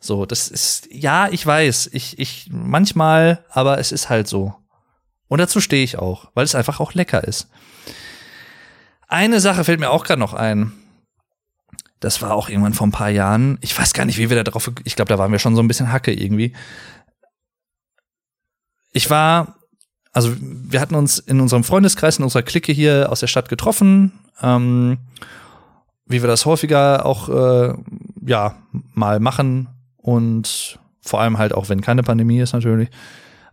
Speaker 1: So, das ist, ja, ich weiß, ich, ich, manchmal, aber es ist halt so. Und dazu stehe ich auch, weil es einfach auch lecker ist. Eine Sache fällt mir auch gerade noch ein. Das war auch irgendwann vor ein paar Jahren. Ich weiß gar nicht, wie wir da drauf, ich glaube, da waren wir schon so ein bisschen Hacke irgendwie. Ich war, also wir hatten uns in unserem Freundeskreis, in unserer Clique hier aus der Stadt getroffen. Ähm, wie wir das häufiger auch äh, ja mal machen und vor allem halt auch, wenn keine Pandemie ist natürlich.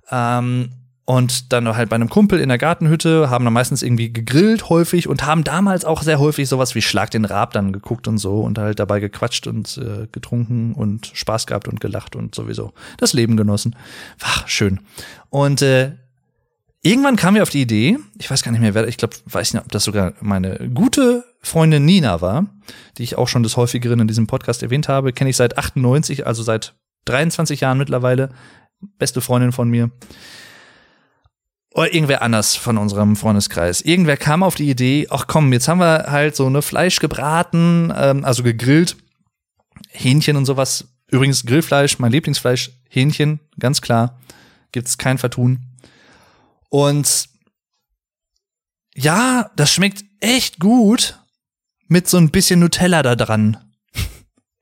Speaker 1: Ähm, und dann halt bei einem Kumpel in der Gartenhütte, haben dann meistens irgendwie gegrillt häufig und haben damals auch sehr häufig sowas wie Schlag den Rab dann geguckt und so und halt dabei gequatscht und äh, getrunken und Spaß gehabt und gelacht und sowieso das Leben genossen. Ach, schön. Und äh, irgendwann kam mir auf die Idee, ich weiß gar nicht mehr, wer, ich glaube, weiß nicht, ob das sogar meine gute Freundin Nina war, die ich auch schon des häufigeren in diesem Podcast erwähnt habe, kenne ich seit 98, also seit 23 Jahren mittlerweile, beste Freundin von mir. Oder irgendwer anders von unserem Freundeskreis. Irgendwer kam auf die Idee, ach komm, jetzt haben wir halt so eine Fleisch gebraten, ähm, also gegrillt, Hähnchen und sowas. Übrigens Grillfleisch, mein Lieblingsfleisch, Hähnchen, ganz klar. Gibt's kein Vertun. Und ja, das schmeckt echt gut mit so ein bisschen Nutella da dran.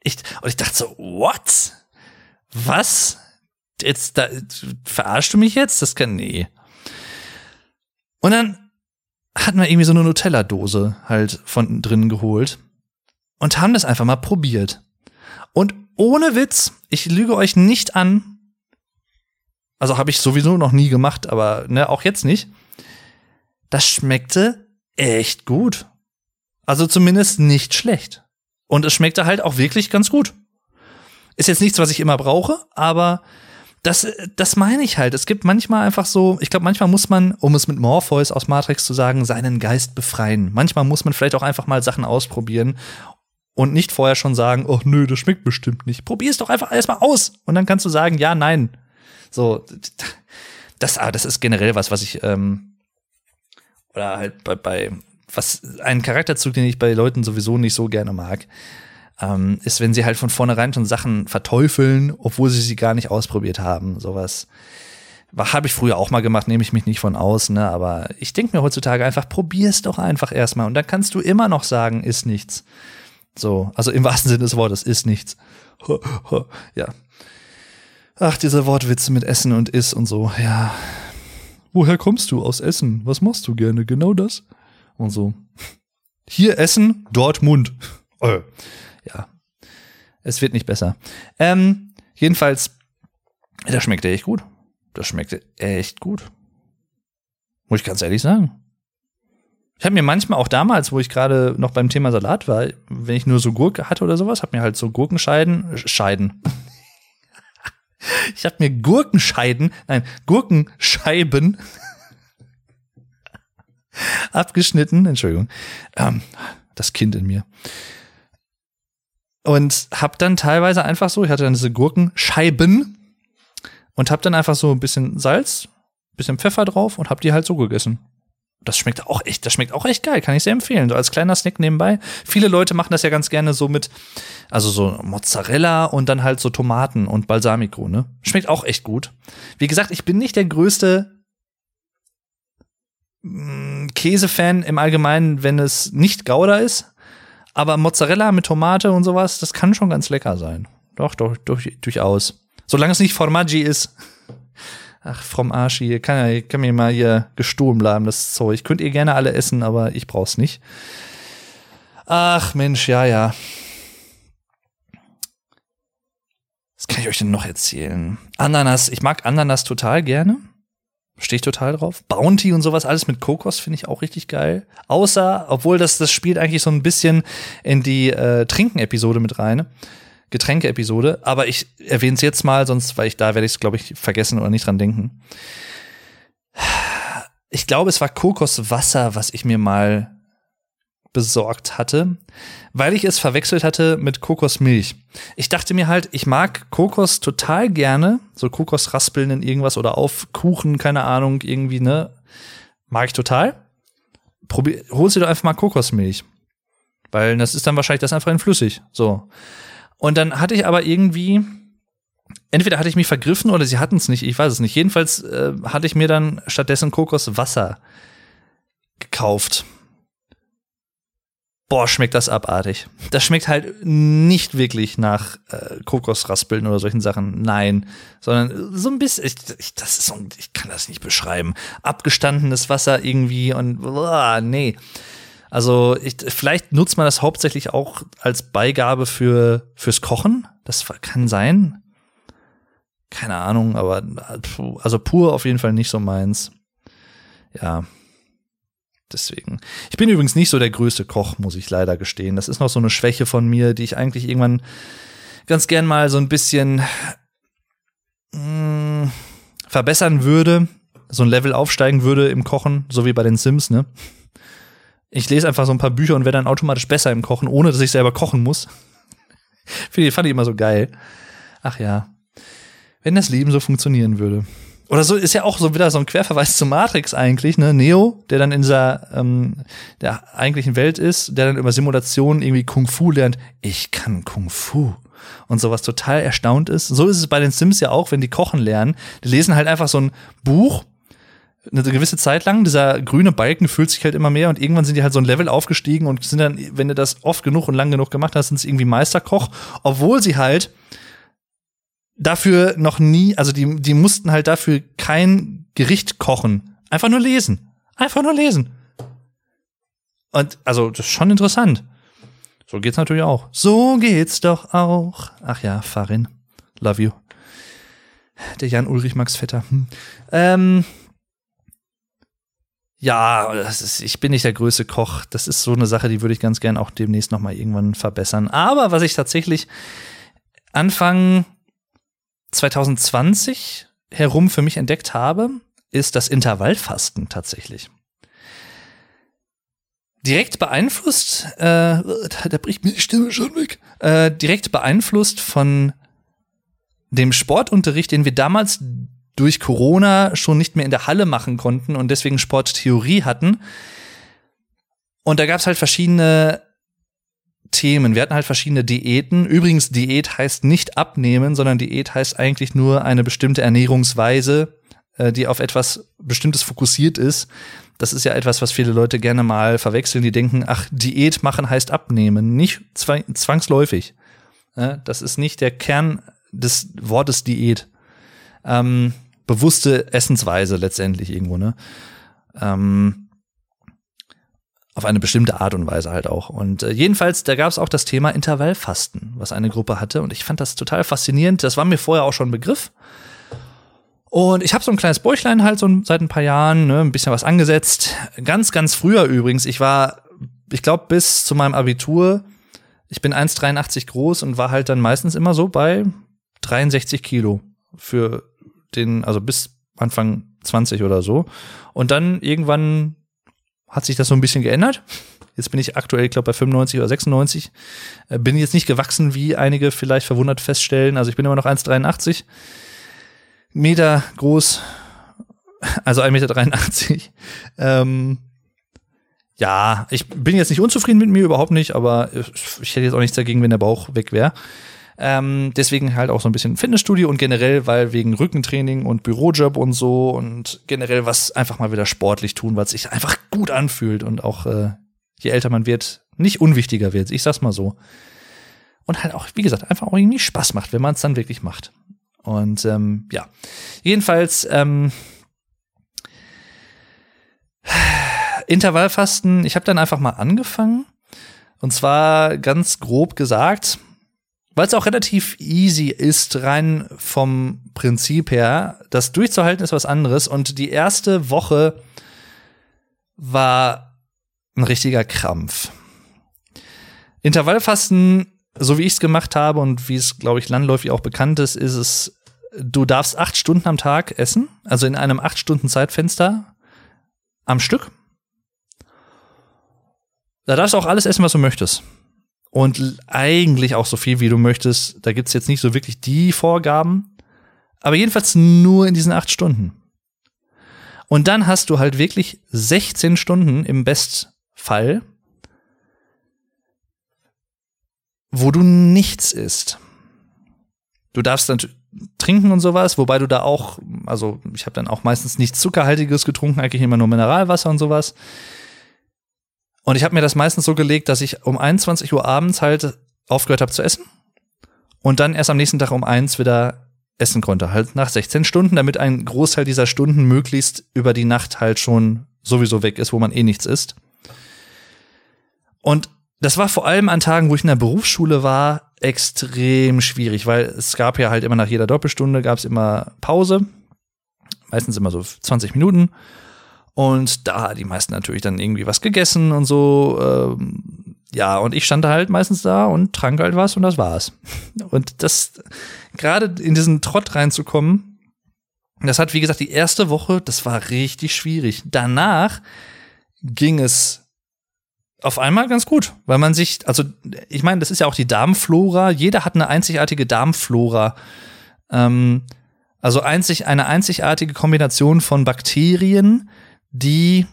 Speaker 1: Ich, und ich dachte so, what? Was? Jetzt da verarschst du mich jetzt? Das kann nee. Und dann hatten wir irgendwie so eine Nutella-Dose halt von drinnen geholt und haben das einfach mal probiert. Und ohne Witz, ich lüge euch nicht an. Also habe ich sowieso noch nie gemacht, aber ne, auch jetzt nicht. Das schmeckte echt gut. Also zumindest nicht schlecht. Und es schmeckte halt auch wirklich ganz gut. Ist jetzt nichts, was ich immer brauche, aber das, das meine ich halt. Es gibt manchmal einfach so, ich glaube, manchmal muss man, um es mit Morpheus aus Matrix zu sagen, seinen Geist befreien. Manchmal muss man vielleicht auch einfach mal Sachen ausprobieren und nicht vorher schon sagen, oh nö, das schmeckt bestimmt nicht. Probier es doch einfach erstmal aus und dann kannst du sagen, ja, nein. So, das, ah, das ist generell was, was ich, ähm, oder halt bei, bei, was, ein Charakterzug, den ich bei Leuten sowieso nicht so gerne mag ähm, ist, wenn sie halt von vornherein schon Sachen verteufeln, obwohl sie sie gar nicht ausprobiert haben. Sowas habe ich früher auch mal gemacht, nehme ich mich nicht von aus, ne? Aber ich denke mir heutzutage einfach, probier's doch einfach erstmal und dann kannst du immer noch sagen, ist nichts. So, also im wahrsten Sinne des Wortes, ist nichts. ja. Ach, diese Wortwitze mit Essen und Is und so, ja. Woher kommst du? Aus Essen. Was machst du gerne? Genau das? Und so. Hier Essen, dort Mund. Es wird nicht besser. Ähm, jedenfalls, das schmeckte echt gut. Das schmeckte echt gut. Muss ich ganz ehrlich sagen. Ich habe mir manchmal auch damals, wo ich gerade noch beim Thema Salat war, wenn ich nur so Gurke hatte oder sowas, habe mir halt so Gurkenscheiden, Scheiden. ich habe mir Gurkenscheiden, nein, Gurkenscheiben abgeschnitten, Entschuldigung, ähm, das Kind in mir. Und hab dann teilweise einfach so, ich hatte dann diese Gurkenscheiben und hab dann einfach so ein bisschen Salz, bisschen Pfeffer drauf und hab die halt so gegessen. Das schmeckt auch echt, das schmeckt auch echt geil, kann ich sehr empfehlen. So als kleiner Snack nebenbei. Viele Leute machen das ja ganz gerne so mit, also so Mozzarella und dann halt so Tomaten und Balsamico, ne? Schmeckt auch echt gut. Wie gesagt, ich bin nicht der größte mm, Käsefan im Allgemeinen, wenn es nicht Gouda ist. Aber Mozzarella mit Tomate und sowas, das kann schon ganz lecker sein. Doch, doch, durch, durchaus. Solange es nicht Formaggi ist. Ach, vom Arsch hier. Kann, ja, kann mir mal hier gestohlen bleiben, das Zeug. Könnt ihr gerne alle essen, aber ich brauch's nicht. Ach, Mensch, ja, ja. Was kann ich euch denn noch erzählen? Ananas. Ich mag Ananas total gerne. Stehe ich total drauf. Bounty und sowas, alles mit Kokos finde ich auch richtig geil. Außer, obwohl das, das spielt eigentlich so ein bisschen in die äh, Trinken-Episode mit rein. Getränke-Episode. Aber ich erwähne es jetzt mal, sonst, weil ich da werde ich es, glaube ich, vergessen oder nicht dran denken. Ich glaube, es war Kokoswasser, was ich mir mal besorgt hatte, weil ich es verwechselt hatte mit Kokosmilch. Ich dachte mir halt, ich mag Kokos total gerne, so Kokosraspeln in irgendwas oder auf Kuchen, keine Ahnung, irgendwie, ne? Mag ich total. Probier, holst dir doch einfach mal Kokosmilch. Weil das ist dann wahrscheinlich das einfach in flüssig. So. Und dann hatte ich aber irgendwie, entweder hatte ich mich vergriffen oder sie hatten es nicht, ich weiß es nicht. Jedenfalls äh, hatte ich mir dann stattdessen Kokoswasser gekauft. Boah, schmeckt das abartig. Das schmeckt halt nicht wirklich nach äh, Kokosraspeln oder solchen Sachen. Nein, sondern so ein bisschen. Ich, ich, das ist so, ich kann das nicht beschreiben. Abgestandenes Wasser irgendwie und boah, nee. Also ich, vielleicht nutzt man das hauptsächlich auch als Beigabe für fürs Kochen. Das kann sein. Keine Ahnung, aber also pur auf jeden Fall nicht so meins. Ja, Deswegen. Ich bin übrigens nicht so der größte Koch, muss ich leider gestehen. Das ist noch so eine Schwäche von mir, die ich eigentlich irgendwann ganz gern mal so ein bisschen mh, mm, verbessern würde, so ein Level aufsteigen würde im Kochen, so wie bei den Sims, ne? Ich lese einfach so ein paar Bücher und werde dann automatisch besser im Kochen, ohne dass ich selber kochen muss. Fand ich immer so geil. Ach ja. Wenn das Leben so funktionieren würde. Oder so ist ja auch so wieder so ein Querverweis zu Matrix eigentlich, ne? Neo, der dann in dieser ähm, der eigentlichen Welt ist, der dann über Simulationen irgendwie Kung Fu lernt. Ich kann Kung Fu und sowas total erstaunt ist. So ist es bei den Sims ja auch, wenn die kochen lernen. Die lesen halt einfach so ein Buch eine gewisse Zeit lang. Dieser grüne Balken füllt sich halt immer mehr und irgendwann sind die halt so ein Level aufgestiegen und sind dann, wenn du das oft genug und lang genug gemacht hast, sind sie irgendwie Meisterkoch, obwohl sie halt dafür noch nie, also die, die mussten halt dafür kein Gericht kochen. Einfach nur lesen. Einfach nur lesen. Und also, das ist schon interessant. So geht's natürlich auch. So geht's doch auch. Ach ja, Farin. Love you. Der Jan Ulrich Max Vetter. Hm. Ähm, ja, ist, ich bin nicht der größte Koch. Das ist so eine Sache, die würde ich ganz gern auch demnächst noch mal irgendwann verbessern. Aber was ich tatsächlich Anfang 2020 herum für mich entdeckt habe, ist das Intervallfasten tatsächlich. Direkt beeinflusst, äh, da bricht mir die Stimme schon weg, äh, direkt beeinflusst von dem Sportunterricht, den wir damals durch Corona schon nicht mehr in der Halle machen konnten und deswegen Sporttheorie hatten. Und da gab es halt verschiedene Themen. Wir hatten halt verschiedene Diäten. Übrigens, Diät heißt nicht abnehmen, sondern Diät heißt eigentlich nur eine bestimmte Ernährungsweise, äh, die auf etwas Bestimmtes fokussiert ist. Das ist ja etwas, was viele Leute gerne mal verwechseln. Die denken, ach, Diät machen heißt abnehmen. Nicht zwangsläufig. Das ist nicht der Kern des Wortes Diät. Ähm, bewusste Essensweise letztendlich irgendwo, ne? Ähm, auf eine bestimmte Art und Weise halt auch. Und äh, jedenfalls, da gab es auch das Thema Intervallfasten, was eine Gruppe hatte. Und ich fand das total faszinierend. Das war mir vorher auch schon ein Begriff. Und ich habe so ein kleines Bäuchlein halt so seit ein paar Jahren, ne, ein bisschen was angesetzt. Ganz, ganz früher übrigens. Ich war, ich glaube, bis zu meinem Abitur, ich bin 1,83 groß und war halt dann meistens immer so bei 63 Kilo für den, also bis Anfang 20 oder so. Und dann irgendwann hat sich das so ein bisschen geändert. Jetzt bin ich aktuell, ich glaube, bei 95 oder 96. Äh, bin jetzt nicht gewachsen, wie einige vielleicht verwundert feststellen. Also ich bin immer noch 1,83 Meter groß, also 1,83 Meter. Ähm, ja, ich bin jetzt nicht unzufrieden mit mir, überhaupt nicht, aber ich hätte jetzt auch nichts dagegen, wenn der Bauch weg wäre. Ähm, deswegen halt auch so ein bisschen Fitnessstudio und generell, weil wegen Rückentraining und Bürojob und so und generell was einfach mal wieder sportlich tun, weil es sich einfach gut anfühlt und auch äh, je älter man wird, nicht unwichtiger wird. Ich sag's mal so. Und halt auch, wie gesagt, einfach auch irgendwie Spaß macht, wenn man es dann wirklich macht. Und ähm, ja, jedenfalls ähm, Intervallfasten. Ich habe dann einfach mal angefangen. Und zwar ganz grob gesagt, weil es auch relativ easy ist, rein vom Prinzip her. Das durchzuhalten ist was anderes. Und die erste Woche war ein richtiger Krampf. Intervallfasten, so wie ich es gemacht habe und wie es, glaube ich, landläufig auch bekannt ist, ist es, du darfst acht Stunden am Tag essen, also in einem acht Stunden Zeitfenster am Stück. Da darfst du auch alles essen, was du möchtest. Und eigentlich auch so viel, wie du möchtest. Da gibt's jetzt nicht so wirklich die Vorgaben. Aber jedenfalls nur in diesen acht Stunden. Und dann hast du halt wirklich 16 Stunden im Bestfall, wo du nichts isst. Du darfst dann trinken und sowas, wobei du da auch, also ich habe dann auch meistens nichts Zuckerhaltiges getrunken, eigentlich immer nur Mineralwasser und sowas. Und ich habe mir das meistens so gelegt, dass ich um 21 Uhr abends halt aufgehört habe zu essen und dann erst am nächsten Tag um eins wieder essen konnte, halt nach 16 Stunden, damit ein Großteil dieser Stunden möglichst über die Nacht halt schon sowieso weg ist, wo man eh nichts isst. Und das war vor allem an Tagen, wo ich in der Berufsschule war, extrem schwierig, weil es gab ja halt immer nach jeder Doppelstunde gab es immer Pause, meistens immer so 20 Minuten. Und da die meisten natürlich dann irgendwie was gegessen und so. Ähm, ja, und ich stand da halt meistens da und trank halt was und das war's. Und das, gerade in diesen Trott reinzukommen, das hat, wie gesagt, die erste Woche, das war richtig schwierig. Danach ging es auf einmal ganz gut, weil man sich, also ich meine, das ist ja auch die Darmflora. Jeder hat eine einzigartige Darmflora. Ähm, also einzig, eine einzigartige Kombination von Bakterien, die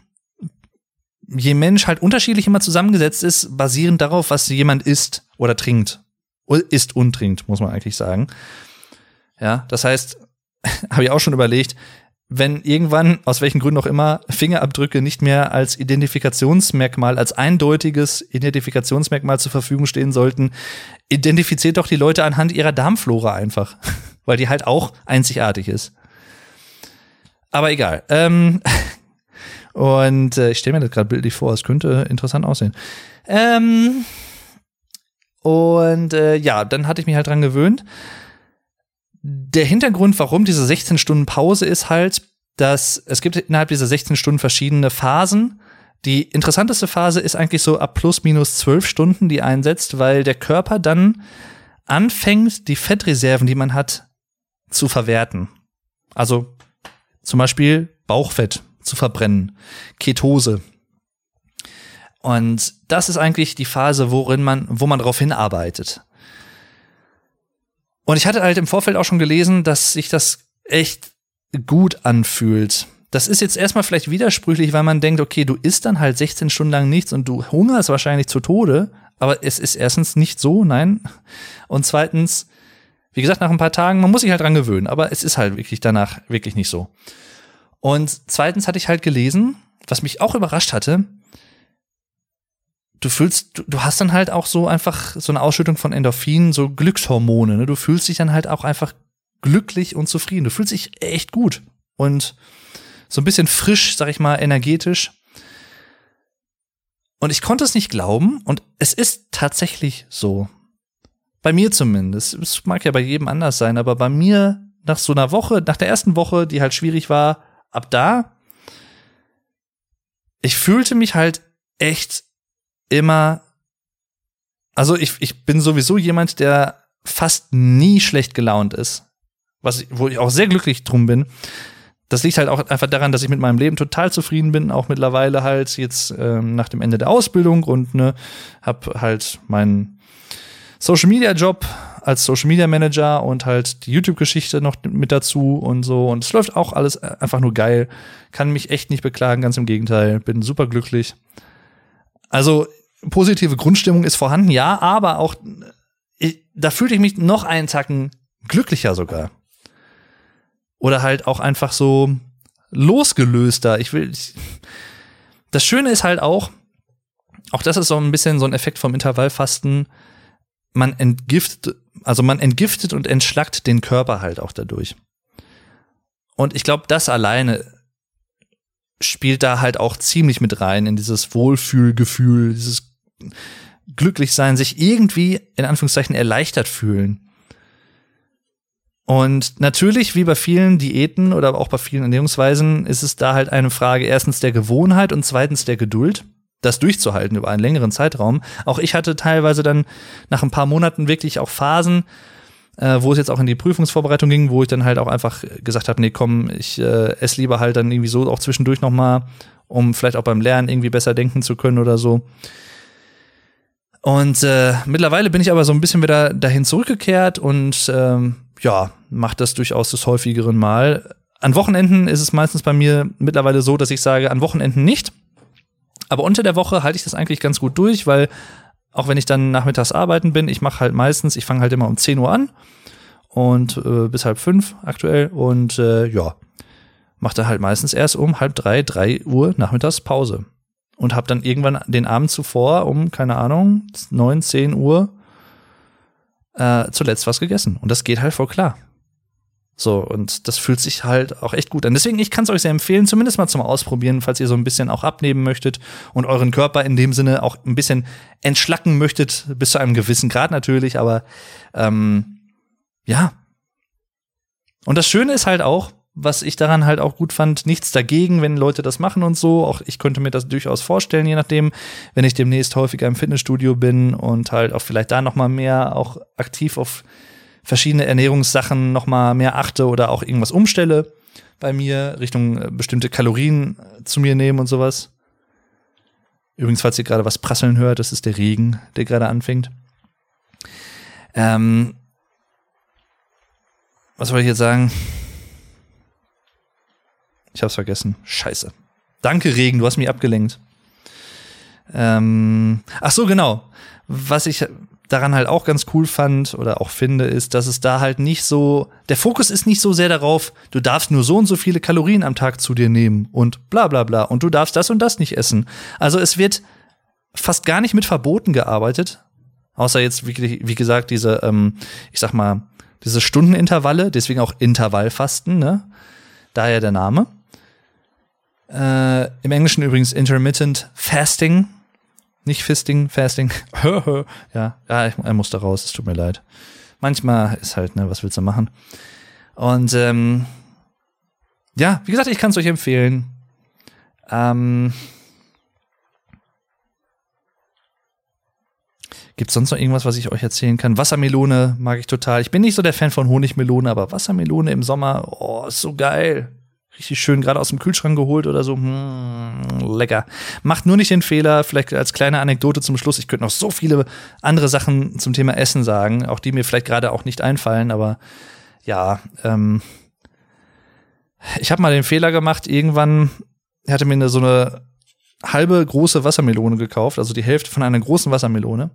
Speaker 1: je Mensch halt unterschiedlich immer zusammengesetzt ist, basierend darauf, was jemand isst oder trinkt. Isst und trinkt, muss man eigentlich sagen. Ja, das heißt, habe ich auch schon überlegt, wenn irgendwann, aus welchen Gründen auch immer, Fingerabdrücke nicht mehr als Identifikationsmerkmal, als eindeutiges Identifikationsmerkmal zur Verfügung stehen sollten, identifiziert doch die Leute anhand ihrer Darmflora einfach, weil die halt auch einzigartig ist. Aber egal. Ähm, und äh, ich stelle mir das gerade bildlich vor, es könnte interessant aussehen. Ähm, und äh, ja, dann hatte ich mich halt dran gewöhnt der Hintergrund, warum diese 16 Stunden Pause ist halt, dass es gibt innerhalb dieser 16 Stunden verschiedene Phasen. Die interessanteste Phase ist eigentlich so ab plus minus 12 Stunden, die einsetzt, weil der Körper dann anfängt, die Fettreserven, die man hat, zu verwerten. Also zum Beispiel Bauchfett zu verbrennen, Ketose. Und das ist eigentlich die Phase, worin man, wo man darauf hinarbeitet. Und ich hatte halt im Vorfeld auch schon gelesen, dass sich das echt gut anfühlt. Das ist jetzt erstmal vielleicht widersprüchlich, weil man denkt, okay, du isst dann halt 16 Stunden lang nichts und du hungerst wahrscheinlich zu Tode. Aber es ist erstens nicht so, nein. Und zweitens, wie gesagt, nach ein paar Tagen, man muss sich halt dran gewöhnen, aber es ist halt wirklich danach wirklich nicht so. Und zweitens hatte ich halt gelesen, was mich auch überrascht hatte, du fühlst, du, hast dann halt auch so einfach so eine Ausschüttung von Endorphinen, so Glückshormone. Ne? Du fühlst dich dann halt auch einfach glücklich und zufrieden. Du fühlst dich echt gut und so ein bisschen frisch, sag ich mal, energetisch. Und ich konnte es nicht glauben und es ist tatsächlich so. Bei mir zumindest. Es mag ja bei jedem anders sein, aber bei mir nach so einer Woche, nach der ersten Woche, die halt schwierig war, ab da, ich fühlte mich halt echt immer, also ich, ich bin sowieso jemand, der fast nie schlecht gelaunt ist. Was, wo ich auch sehr glücklich drum bin. Das liegt halt auch einfach daran, dass ich mit meinem Leben total zufrieden bin, auch mittlerweile halt jetzt ähm, nach dem Ende der Ausbildung und ne, hab halt meinen Social Media Job als Social Media Manager und halt die YouTube-Geschichte noch mit dazu und so. Und es läuft auch alles einfach nur geil. Kann mich echt nicht beklagen, ganz im Gegenteil. Bin super glücklich. Also positive Grundstimmung ist vorhanden, ja, aber auch ich, da fühlte ich mich noch einen Tacken glücklicher sogar. Oder halt auch einfach so losgelöster. Ich will. Ich, das Schöne ist halt auch, auch das ist so ein bisschen so ein Effekt vom Intervallfasten. Man entgiftet, also man entgiftet und entschlackt den Körper halt auch dadurch. Und ich glaube, das alleine spielt da halt auch ziemlich mit rein in dieses Wohlfühlgefühl, dieses Glücklichsein, sich irgendwie in Anführungszeichen erleichtert fühlen. Und natürlich, wie bei vielen Diäten oder auch bei vielen Ernährungsweisen, ist es da halt eine Frage erstens der Gewohnheit und zweitens der Geduld, das durchzuhalten über einen längeren Zeitraum. Auch ich hatte teilweise dann nach ein paar Monaten wirklich auch Phasen, äh, wo es jetzt auch in die Prüfungsvorbereitung ging, wo ich dann halt auch einfach gesagt habe, nee, komm, ich äh, esse lieber halt dann irgendwie so auch zwischendurch noch mal, um vielleicht auch beim Lernen irgendwie besser denken zu können oder so. Und äh, mittlerweile bin ich aber so ein bisschen wieder dahin zurückgekehrt und ähm, ja, mache das durchaus das häufigeren Mal. An Wochenenden ist es meistens bei mir mittlerweile so, dass ich sage, an Wochenenden nicht. Aber unter der Woche halte ich das eigentlich ganz gut durch, weil auch wenn ich dann nachmittags arbeiten bin, ich mache halt meistens, ich fange halt immer um 10 Uhr an und äh, bis halb fünf aktuell und äh, ja, mache da halt meistens erst um halb drei, drei Uhr nachmittags Pause und habe dann irgendwann den Abend zuvor um, keine Ahnung, neun, zehn Uhr äh, zuletzt was gegessen. Und das geht halt voll klar. So, und das fühlt sich halt auch echt gut an. Deswegen, ich kann es euch sehr empfehlen, zumindest mal zum Ausprobieren, falls ihr so ein bisschen auch abnehmen möchtet und euren Körper in dem Sinne auch ein bisschen entschlacken möchtet, bis zu einem gewissen Grad natürlich, aber ähm, ja. Und das Schöne ist halt auch, was ich daran halt auch gut fand, nichts dagegen, wenn Leute das machen und so. Auch ich könnte mir das durchaus vorstellen, je nachdem, wenn ich demnächst häufiger im Fitnessstudio bin und halt auch vielleicht da noch mal mehr auch aktiv auf verschiedene Ernährungssachen noch mal mehr achte oder auch irgendwas umstelle bei mir Richtung äh, bestimmte Kalorien äh, zu mir nehmen und sowas. Übrigens, falls ihr gerade was prasseln hört, das ist der Regen, der gerade anfängt. Ähm, was soll ich jetzt sagen? Ich hab's vergessen. Scheiße. Danke, Regen, du hast mich abgelenkt. Ähm, ach so, genau. Was ich daran halt auch ganz cool fand oder auch finde, ist, dass es da halt nicht so, der Fokus ist nicht so sehr darauf, du darfst nur so und so viele Kalorien am Tag zu dir nehmen und bla bla bla und du darfst das und das nicht essen. Also es wird fast gar nicht mit Verboten gearbeitet, außer jetzt, wie, wie gesagt, diese, ähm, ich sag mal, diese Stundenintervalle, deswegen auch Intervallfasten, ne? Daher der Name. Äh, Im Englischen übrigens Intermittent Fasting. Nicht Fisting, Fasting. ja, ja, ich, er muss da raus, es tut mir leid. Manchmal ist halt, ne, was willst du machen? Und ähm, ja, wie gesagt, ich kann es euch empfehlen. Ähm, Gibt es sonst noch irgendwas, was ich euch erzählen kann? Wassermelone mag ich total. Ich bin nicht so der Fan von Honigmelone, aber Wassermelone im Sommer, oh, ist so geil. Richtig schön, gerade aus dem Kühlschrank geholt oder so. Hm, lecker. Macht nur nicht den Fehler, vielleicht als kleine Anekdote zum Schluss. Ich könnte noch so viele andere Sachen zum Thema Essen sagen, auch die mir vielleicht gerade auch nicht einfallen, aber ja, ähm, ich habe mal den Fehler gemacht, irgendwann hatte mir so eine halbe große Wassermelone gekauft, also die Hälfte von einer großen Wassermelone.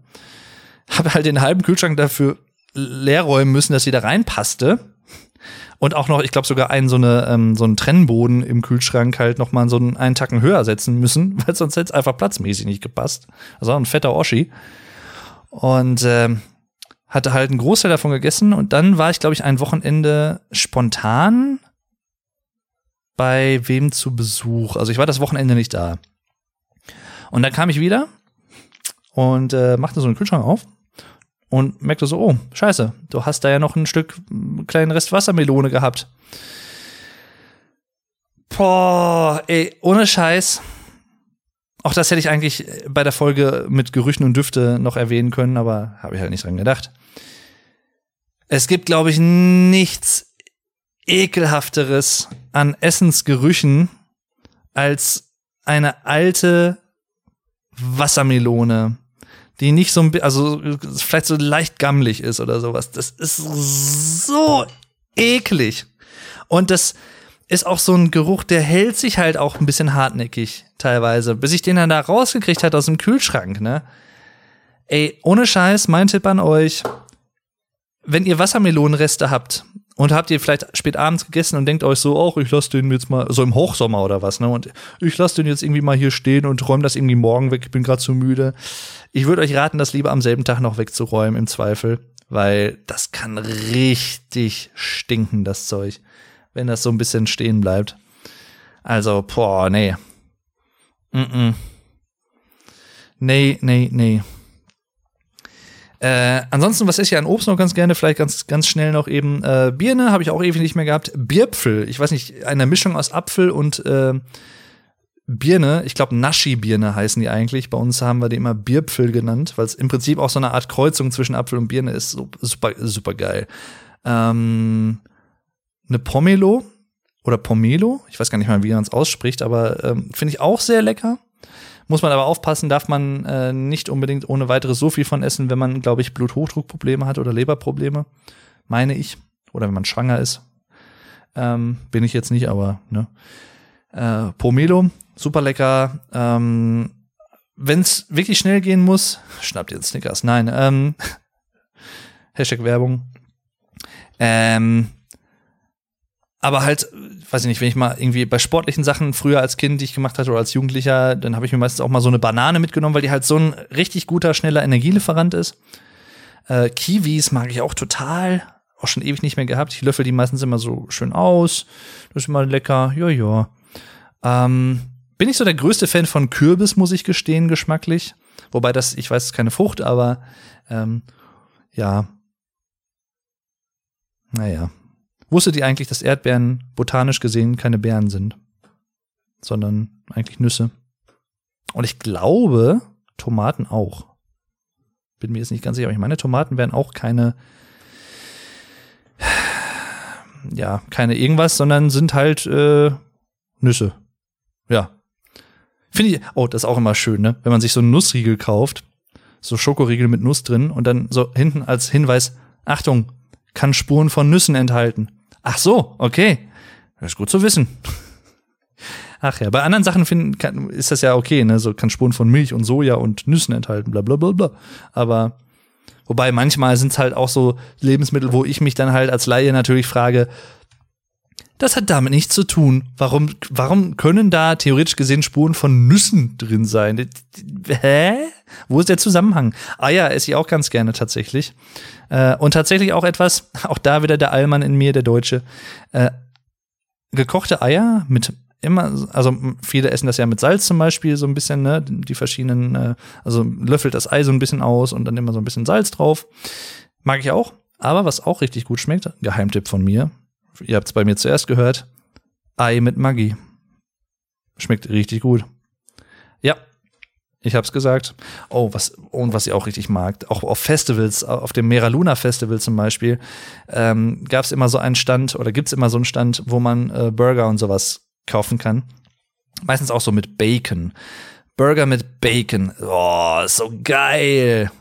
Speaker 1: Habe halt den halben Kühlschrank dafür leer räumen müssen, dass sie da reinpasste. Und auch noch, ich glaube, sogar einen so, eine, ähm, so einen Trennboden im Kühlschrank halt noch mal so einen, einen Tacken höher setzen müssen, weil sonst hätte es einfach platzmäßig nicht gepasst. Also ein fetter Oschi. Und äh, hatte halt einen Großteil davon gegessen. Und dann war ich, glaube ich, ein Wochenende spontan bei wem zu Besuch. Also ich war das Wochenende nicht da. Und dann kam ich wieder und äh, machte so einen Kühlschrank auf und merkte so, oh, scheiße, du hast da ja noch ein Stück einen kleinen Rest Wassermelone gehabt. Boah, ey, ohne Scheiß. Auch das hätte ich eigentlich bei der Folge mit Gerüchen und Düfte noch erwähnen können, aber habe ich halt nicht dran gedacht. Es gibt, glaube ich, nichts ekelhafteres an Essensgerüchen als eine alte Wassermelone, die nicht so ein also vielleicht so leicht gammelig ist oder sowas. Das ist so eklig. Und das ist auch so ein Geruch, der hält sich halt auch ein bisschen hartnäckig teilweise, bis ich den dann da rausgekriegt hat aus dem Kühlschrank, ne? Ey, ohne Scheiß, mein Tipp an euch, wenn ihr Wassermelonenreste habt und habt ihr vielleicht spät abends gegessen und denkt euch so, auch ich lasse den jetzt mal, so im Hochsommer oder was, ne? Und ich lasse den jetzt irgendwie mal hier stehen und räume das irgendwie morgen weg, ich bin gerade zu müde. Ich würde euch raten, das lieber am selben Tag noch wegzuräumen, im Zweifel, weil das kann richtig stinken, das Zeug, wenn das so ein bisschen stehen bleibt. Also, boah, nee. Mm -mm. Nee, nee, nee. Äh, ansonsten, was ist ja an Obst noch ganz gerne? Vielleicht ganz, ganz schnell noch eben äh, Birne, habe ich auch ewig nicht mehr gehabt. Bierpfel, ich weiß nicht, eine Mischung aus Apfel und äh, Birne. Ich glaube, Naschi-Birne heißen die eigentlich. Bei uns haben wir die immer Bierpfel genannt, weil es im Prinzip auch so eine Art Kreuzung zwischen Apfel und Birne ist. Super, super geil. Ähm, eine Pomelo oder Pomelo, ich weiß gar nicht mal, wie man es ausspricht, aber ähm, finde ich auch sehr lecker. Muss man aber aufpassen, darf man äh, nicht unbedingt ohne weiteres so viel von essen, wenn man, glaube ich, Bluthochdruckprobleme hat oder Leberprobleme, meine ich. Oder wenn man schwanger ist. Ähm, bin ich jetzt nicht, aber ne. Äh, Pomelo, super lecker. Ähm, wenn es wirklich schnell gehen muss, schnappt ihr Snickers. Nein, ähm, Hashtag Werbung. Ähm, aber halt, weiß ich nicht, wenn ich mal irgendwie bei sportlichen Sachen früher als Kind, die ich gemacht hatte oder als Jugendlicher, dann habe ich mir meistens auch mal so eine Banane mitgenommen, weil die halt so ein richtig guter, schneller Energielieferant ist. Äh, Kiwis mag ich auch total. Auch schon ewig nicht mehr gehabt. Ich löffel die meistens immer so schön aus. Das ist immer lecker. Ja. Ähm, bin ich so der größte Fan von Kürbis, muss ich gestehen, geschmacklich. Wobei das, ich weiß, ist keine Frucht, aber ähm, ja. Naja. Wusstet ihr eigentlich, dass Erdbeeren botanisch gesehen keine Beeren sind, sondern eigentlich Nüsse? Und ich glaube, Tomaten auch. Bin mir jetzt nicht ganz sicher, aber ich meine, Tomaten wären auch keine, ja, keine irgendwas, sondern sind halt äh, Nüsse. Ja. Finde ich, oh, das ist auch immer schön, ne? Wenn man sich so einen Nussriegel kauft, so Schokoriegel mit Nuss drin und dann so hinten als Hinweis, Achtung, kann Spuren von Nüssen enthalten. Ach so, okay. Das ist gut zu wissen. Ach ja, bei anderen Sachen finden, kann, ist das ja okay, ne? So kann Spuren von Milch und Soja und Nüssen enthalten, bla bla bla bla. Aber wobei manchmal sind es halt auch so Lebensmittel, wo ich mich dann halt als Laie natürlich frage, das hat damit nichts zu tun. Warum, warum können da theoretisch gesehen Spuren von Nüssen drin sein? Hä? Wo ist der Zusammenhang? Eier esse ich auch ganz gerne tatsächlich. Äh, und tatsächlich auch etwas, auch da wieder der Allmann in mir, der Deutsche. Äh, gekochte Eier mit immer, also viele essen das ja mit Salz zum Beispiel, so ein bisschen, ne, die verschiedenen, äh, also löffelt das Ei so ein bisschen aus und dann immer so ein bisschen Salz drauf. Mag ich auch. Aber was auch richtig gut schmeckt, Geheimtipp von mir, ihr habt es bei mir zuerst gehört, Ei mit Maggi. Schmeckt richtig gut. Ja, ich hab's gesagt. Oh, was, und was ich auch richtig mag, auch auf Festivals, auf dem Mera Luna Festival zum Beispiel, ähm, gab es immer so einen Stand oder gibt's immer so einen Stand, wo man äh, Burger und sowas kaufen kann. Meistens auch so mit Bacon. Burger mit Bacon. Oh, so geil.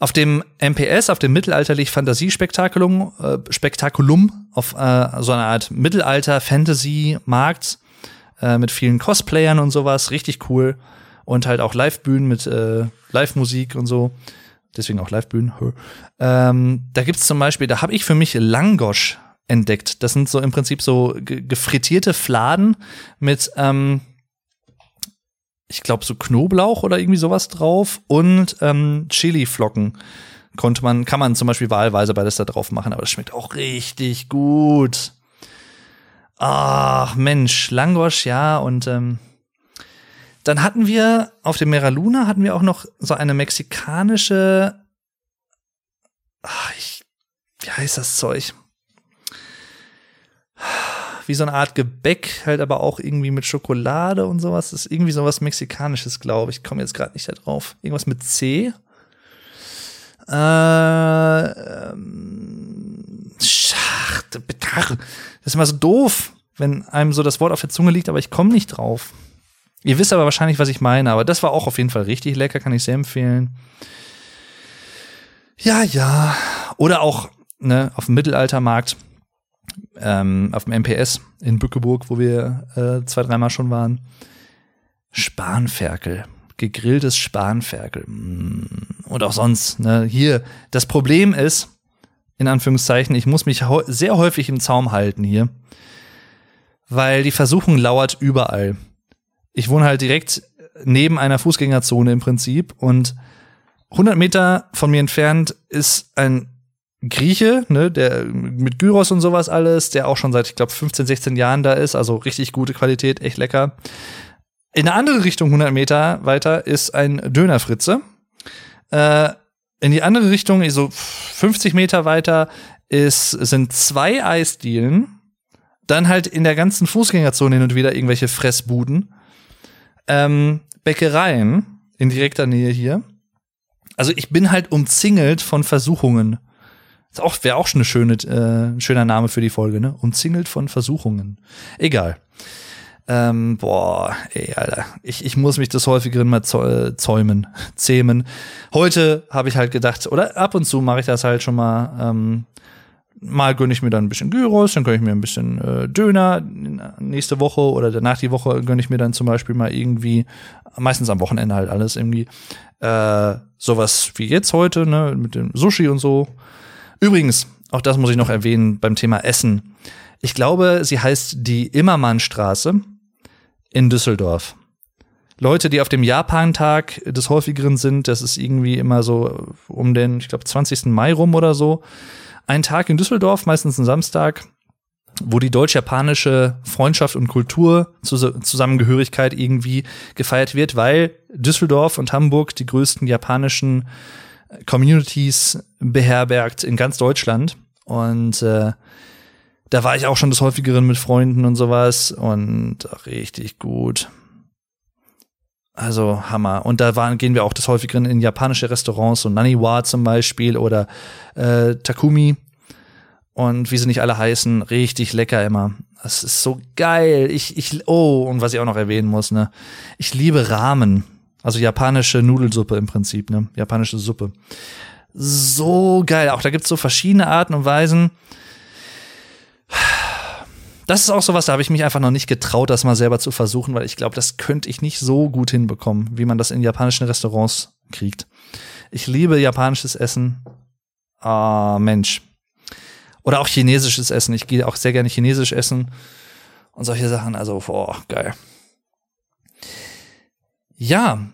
Speaker 1: Auf dem MPS, auf dem mittelalterlich Fantasiespektakulum, äh, Spektakulum, auf äh, so einer Art Mittelalter-Fantasy-Markt äh, mit vielen Cosplayern und sowas, richtig cool. Und halt auch Live-Bühnen mit äh, Live-Musik und so. Deswegen auch Live-Bühnen. Ähm, da gibt's zum Beispiel, da habe ich für mich Langosch entdeckt. Das sind so im Prinzip so gefrittierte Fladen mit ähm, ich glaube, so Knoblauch oder irgendwie sowas drauf und ähm, Chili-Flocken konnte man, kann man zum Beispiel wahlweise beides da drauf machen, aber das schmeckt auch richtig gut. Ach, Mensch, Langosch, ja, und ähm, dann hatten wir auf dem Mera Luna hatten wir auch noch so eine mexikanische, ach, ich, wie heißt das Zeug? Wie so eine Art Gebäck, halt aber auch irgendwie mit Schokolade und sowas. Das ist irgendwie sowas Mexikanisches, glaube ich. Ich komme jetzt gerade nicht da drauf. Irgendwas mit C. Äh, ähm, das ist immer so doof, wenn einem so das Wort auf der Zunge liegt, aber ich komme nicht drauf. Ihr wisst aber wahrscheinlich, was ich meine, aber das war auch auf jeden Fall richtig lecker, kann ich sehr empfehlen. Ja, ja. Oder auch, ne, auf dem Mittelaltermarkt ähm, auf dem MPS in Bückeburg, wo wir äh, zwei, dreimal schon waren. Spanferkel. Gegrilltes Spanferkel. Mm. Und auch sonst, ne? Hier, das Problem ist, in Anführungszeichen, ich muss mich sehr häufig im Zaum halten hier, weil die Versuchung lauert überall. Ich wohne halt direkt neben einer Fußgängerzone im Prinzip und 100 Meter von mir entfernt ist ein Grieche, ne, der mit Gyros und sowas alles, der auch schon seit, ich glaube, 15, 16 Jahren da ist, also richtig gute Qualität, echt lecker. In eine andere Richtung, 100 Meter weiter, ist ein Dönerfritze. Äh, in die andere Richtung, so 50 Meter weiter, ist, sind zwei Eisdielen. Dann halt in der ganzen Fußgängerzone hin und wieder irgendwelche Fressbuden. Ähm, Bäckereien in direkter Nähe hier. Also ich bin halt umzingelt von Versuchungen. Ist auch, wäre auch schon eine schöne, äh, ein schöner Name für die Folge, ne? Umzingelt von Versuchungen. Egal. Ähm, boah, ey, Alter. Ich, ich muss mich des häufigeren mal zäumen, zähmen. Heute habe ich halt gedacht, oder ab und zu mache ich das halt schon mal. Ähm, mal gönne ich mir dann ein bisschen Gyros, dann gönne ich mir ein bisschen äh, Döner nächste Woche oder danach die Woche gönne ich mir dann zum Beispiel mal irgendwie, meistens am Wochenende halt alles irgendwie, äh, sowas wie jetzt heute, ne, mit dem Sushi und so. Übrigens, auch das muss ich noch erwähnen beim Thema Essen. Ich glaube, sie heißt die Immermannstraße in Düsseldorf. Leute, die auf dem Japantag des häufigeren sind, das ist irgendwie immer so um den, ich glaube, 20. Mai rum oder so. Ein Tag in Düsseldorf, meistens ein Samstag, wo die deutsch-japanische Freundschaft und Kultur Zusammengehörigkeit irgendwie gefeiert wird, weil Düsseldorf und Hamburg die größten japanischen Communities beherbergt in ganz Deutschland. Und äh, da war ich auch schon des häufigeren mit Freunden und sowas und richtig gut. Also Hammer. Und da waren, gehen wir auch des häufigeren in japanische Restaurants, so Naniwa zum Beispiel oder äh, Takumi. Und wie sie nicht alle heißen, richtig lecker immer. Das ist so geil. Ich, ich, oh, und was ich auch noch erwähnen muss, ne? Ich liebe Ramen. Also japanische Nudelsuppe im Prinzip, ne? Japanische Suppe. So geil. Auch da gibt's so verschiedene Arten und Weisen das ist auch sowas, da habe ich mich einfach noch nicht getraut, das mal selber zu versuchen, weil ich glaube, das könnte ich nicht so gut hinbekommen, wie man das in japanischen Restaurants kriegt. Ich liebe japanisches Essen. Ah, Mensch. Oder auch chinesisches Essen. Ich gehe auch sehr gerne chinesisch essen und solche Sachen. Also, boah, geil. Ja,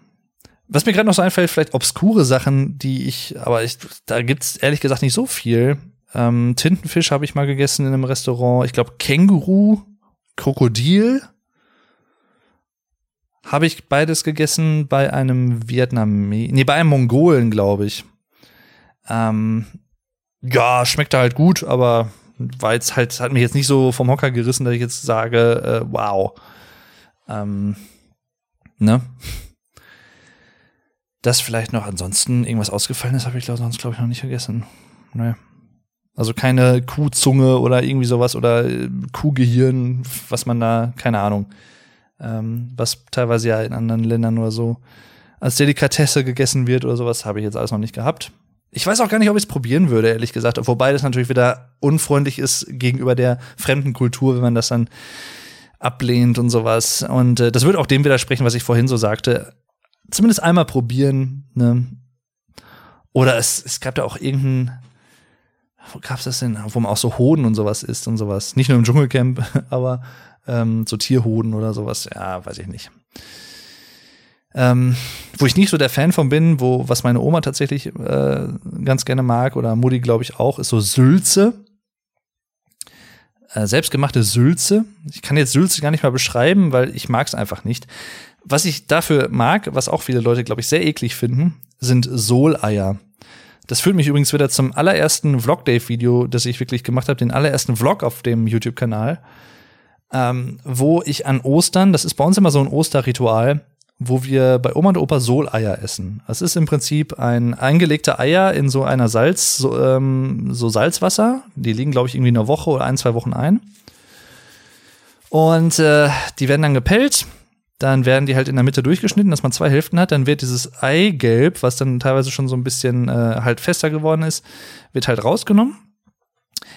Speaker 1: was mir gerade noch so einfällt, vielleicht obskure Sachen, die ich, aber ich, da gibt's ehrlich gesagt nicht so viel. Ähm, Tintenfisch habe ich mal gegessen in einem Restaurant. Ich glaube Känguru, Krokodil habe ich beides gegessen bei einem Vietnamese, nee, bei einem Mongolen, glaube ich. Ähm, ja, schmeckte halt gut, aber war jetzt halt, hat mich jetzt nicht so vom Hocker gerissen, dass ich jetzt sage, äh, wow. Ähm, ne? Das vielleicht noch ansonsten irgendwas ausgefallen ist, habe ich sonst, glaube ich, noch nicht vergessen. Naja. Also keine Kuhzunge oder irgendwie sowas oder äh, Kuhgehirn, was man da, keine Ahnung, ähm, was teilweise ja in anderen Ländern oder so als Delikatesse gegessen wird oder sowas, habe ich jetzt alles noch nicht gehabt. Ich weiß auch gar nicht, ob ich es probieren würde, ehrlich gesagt. Wobei das natürlich wieder unfreundlich ist gegenüber der fremden Kultur, wenn man das dann ablehnt und sowas. Und äh, das würde auch dem widersprechen, was ich vorhin so sagte. Zumindest einmal probieren. Ne? Oder es, es gab da auch irgendeinen wo gab's das denn? Wo man auch so Hoden und sowas isst und sowas. Nicht nur im Dschungelcamp, aber ähm, so Tierhoden oder sowas. Ja, weiß ich nicht. Ähm, wo ich nicht so der Fan von bin, wo was meine Oma tatsächlich äh, ganz gerne mag oder Mutti glaube ich auch, ist so Sülze. Äh, selbstgemachte Sülze. Ich kann jetzt Sülze gar nicht mal beschreiben, weil ich es einfach nicht. Was ich dafür mag, was auch viele Leute glaube ich sehr eklig finden, sind Soleier. Das führt mich übrigens wieder zum allerersten Vlog-Dave-Video, das ich wirklich gemacht habe, den allerersten Vlog auf dem YouTube-Kanal, ähm, wo ich an Ostern, das ist bei uns immer so ein Osterritual, wo wir bei Oma und Opa Soleier essen. Das ist im Prinzip ein eingelegter Eier in so einer Salz, so, ähm, so Salzwasser. Die liegen, glaube ich, irgendwie eine Woche oder ein, zwei Wochen ein. Und äh, die werden dann gepellt dann werden die halt in der Mitte durchgeschnitten, dass man zwei Hälften hat. Dann wird dieses Eigelb, was dann teilweise schon so ein bisschen äh, halt fester geworden ist, wird halt rausgenommen.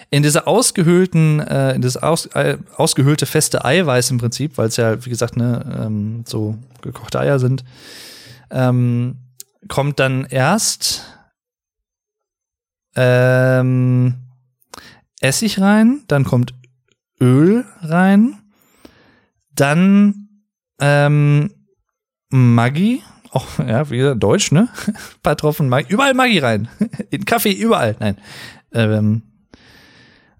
Speaker 1: In dieser ausgehöhlten, äh, in dieses aus, äh, ausgehöhlte feste Eiweiß im Prinzip, weil es ja, wie gesagt, ne, ähm, so gekochte Eier sind, ähm, kommt dann erst ähm, Essig rein, dann kommt Öl rein, dann ähm, Maggi, auch, ja, wie gesagt, Deutsch, ne? Ein paar Tropfen Maggi, überall Maggi rein. In Kaffee, überall, nein. Ähm,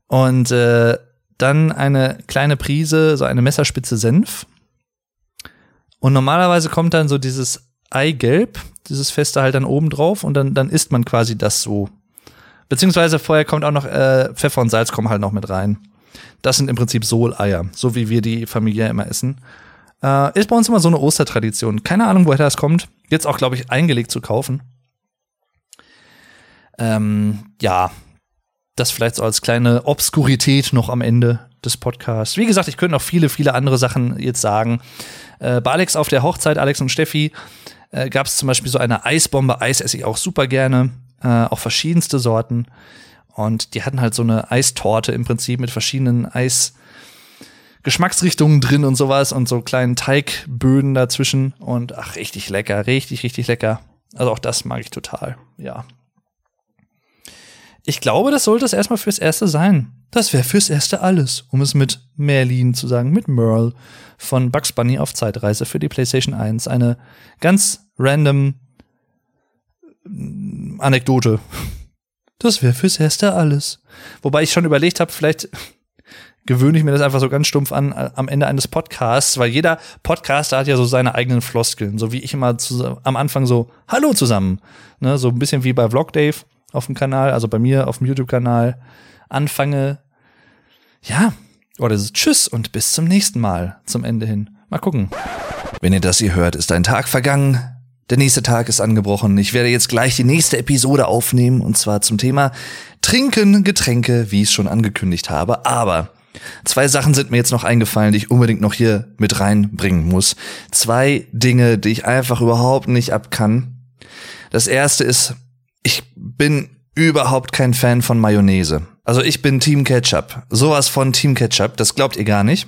Speaker 1: und äh, dann eine kleine Prise, so eine Messerspitze Senf. Und normalerweise kommt dann so dieses Eigelb, dieses Feste halt dann oben drauf und dann, dann isst man quasi das so. Beziehungsweise vorher kommt auch noch äh, Pfeffer und Salz kommen halt noch mit rein. Das sind im Prinzip Soleier, so wie wir die Familie immer essen. Äh, ist bei uns immer so eine Ostertradition. Keine Ahnung, woher das kommt. Jetzt auch, glaube ich, eingelegt zu kaufen. Ähm, ja, das vielleicht so als kleine Obskurität noch am Ende des Podcasts. Wie gesagt, ich könnte noch viele, viele andere Sachen jetzt sagen. Äh, bei Alex auf der Hochzeit, Alex und Steffi, äh, gab es zum Beispiel so eine Eisbombe. Eis esse ich auch super gerne. Äh, auch verschiedenste Sorten. Und die hatten halt so eine Eistorte im Prinzip mit verschiedenen Eis. Geschmacksrichtungen drin und sowas und so kleinen Teigböden dazwischen und ach, richtig lecker, richtig, richtig lecker. Also auch das mag ich total, ja. Ich glaube, das sollte es erstmal fürs Erste sein. Das wäre fürs Erste alles, um es mit Merlin zu sagen, mit Merle von Bugs Bunny auf Zeitreise für die PlayStation 1. Eine ganz random mm, Anekdote. Das wäre fürs Erste alles. Wobei ich schon überlegt habe, vielleicht gewöhne ich mir das einfach so ganz stumpf an äh, am Ende eines Podcasts, weil jeder Podcaster hat ja so seine eigenen Floskeln, so wie ich immer zu, am Anfang so Hallo zusammen, ne, so ein bisschen wie bei Vlog Dave auf dem Kanal, also bei mir auf dem YouTube-Kanal anfange. Ja, oder ist Tschüss und bis zum nächsten Mal zum Ende hin. Mal gucken. Wenn ihr das hier hört, ist ein Tag vergangen. Der nächste Tag ist angebrochen. Ich werde jetzt gleich die nächste Episode aufnehmen und zwar zum Thema Trinken, Getränke, wie ich es schon angekündigt habe. Aber Zwei Sachen sind mir jetzt noch eingefallen, die ich unbedingt noch hier mit reinbringen muss. Zwei Dinge, die ich einfach überhaupt nicht ab kann. Das erste ist, ich bin überhaupt kein Fan von Mayonnaise. Also ich bin Team Ketchup. Sowas von Team Ketchup, das glaubt ihr gar nicht.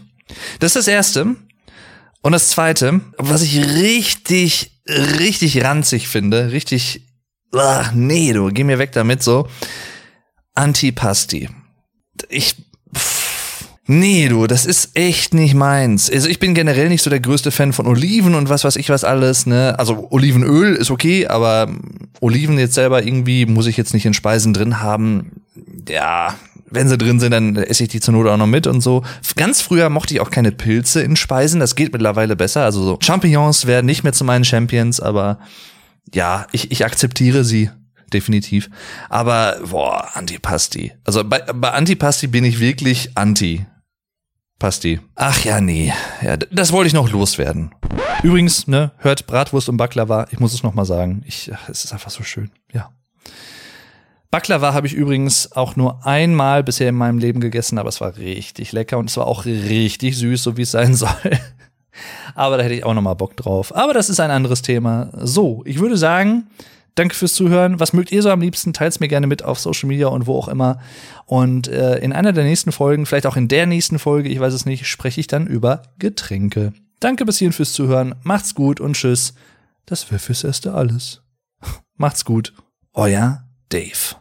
Speaker 1: Das ist das erste. Und das zweite, was ich richtig, richtig ranzig finde, richtig, ach, nee, du, geh mir weg damit, so, Antipasti. Ich, Nee, du, das ist echt nicht meins. Also ich bin generell nicht so der größte Fan von Oliven und was weiß ich was alles, ne? Also Olivenöl ist okay, aber Oliven jetzt selber irgendwie muss ich jetzt nicht in Speisen drin haben. Ja, wenn sie drin sind, dann esse ich die zur Not auch noch mit und so. Ganz früher mochte ich auch keine Pilze in Speisen, das geht mittlerweile besser. Also so Champignons werden nicht mehr zu meinen Champions, aber ja, ich, ich akzeptiere sie definitiv. Aber boah, Antipasti. Also bei, bei Antipasti bin ich wirklich anti. Pasti. Ach ja, nee. Ja, das wollte ich noch loswerden. Übrigens, ne, hört Bratwurst und Baklava. Ich muss es noch mal sagen. Ich, es ist einfach so schön. Ja. Baklava habe ich übrigens auch nur einmal bisher in meinem Leben gegessen, aber es war richtig lecker und es war auch richtig süß, so wie es sein soll. aber da hätte ich auch noch mal Bock drauf. Aber das ist ein anderes Thema. So, ich würde sagen, Danke fürs Zuhören. Was mögt ihr so am liebsten? Teilt es mir gerne mit auf Social Media und wo auch immer. Und äh, in einer der nächsten Folgen, vielleicht auch in der nächsten Folge, ich weiß es nicht, spreche ich dann über Getränke. Danke bis hierhin fürs Zuhören. Macht's gut und tschüss. Das wäre fürs Erste alles. Macht's gut. Euer Dave.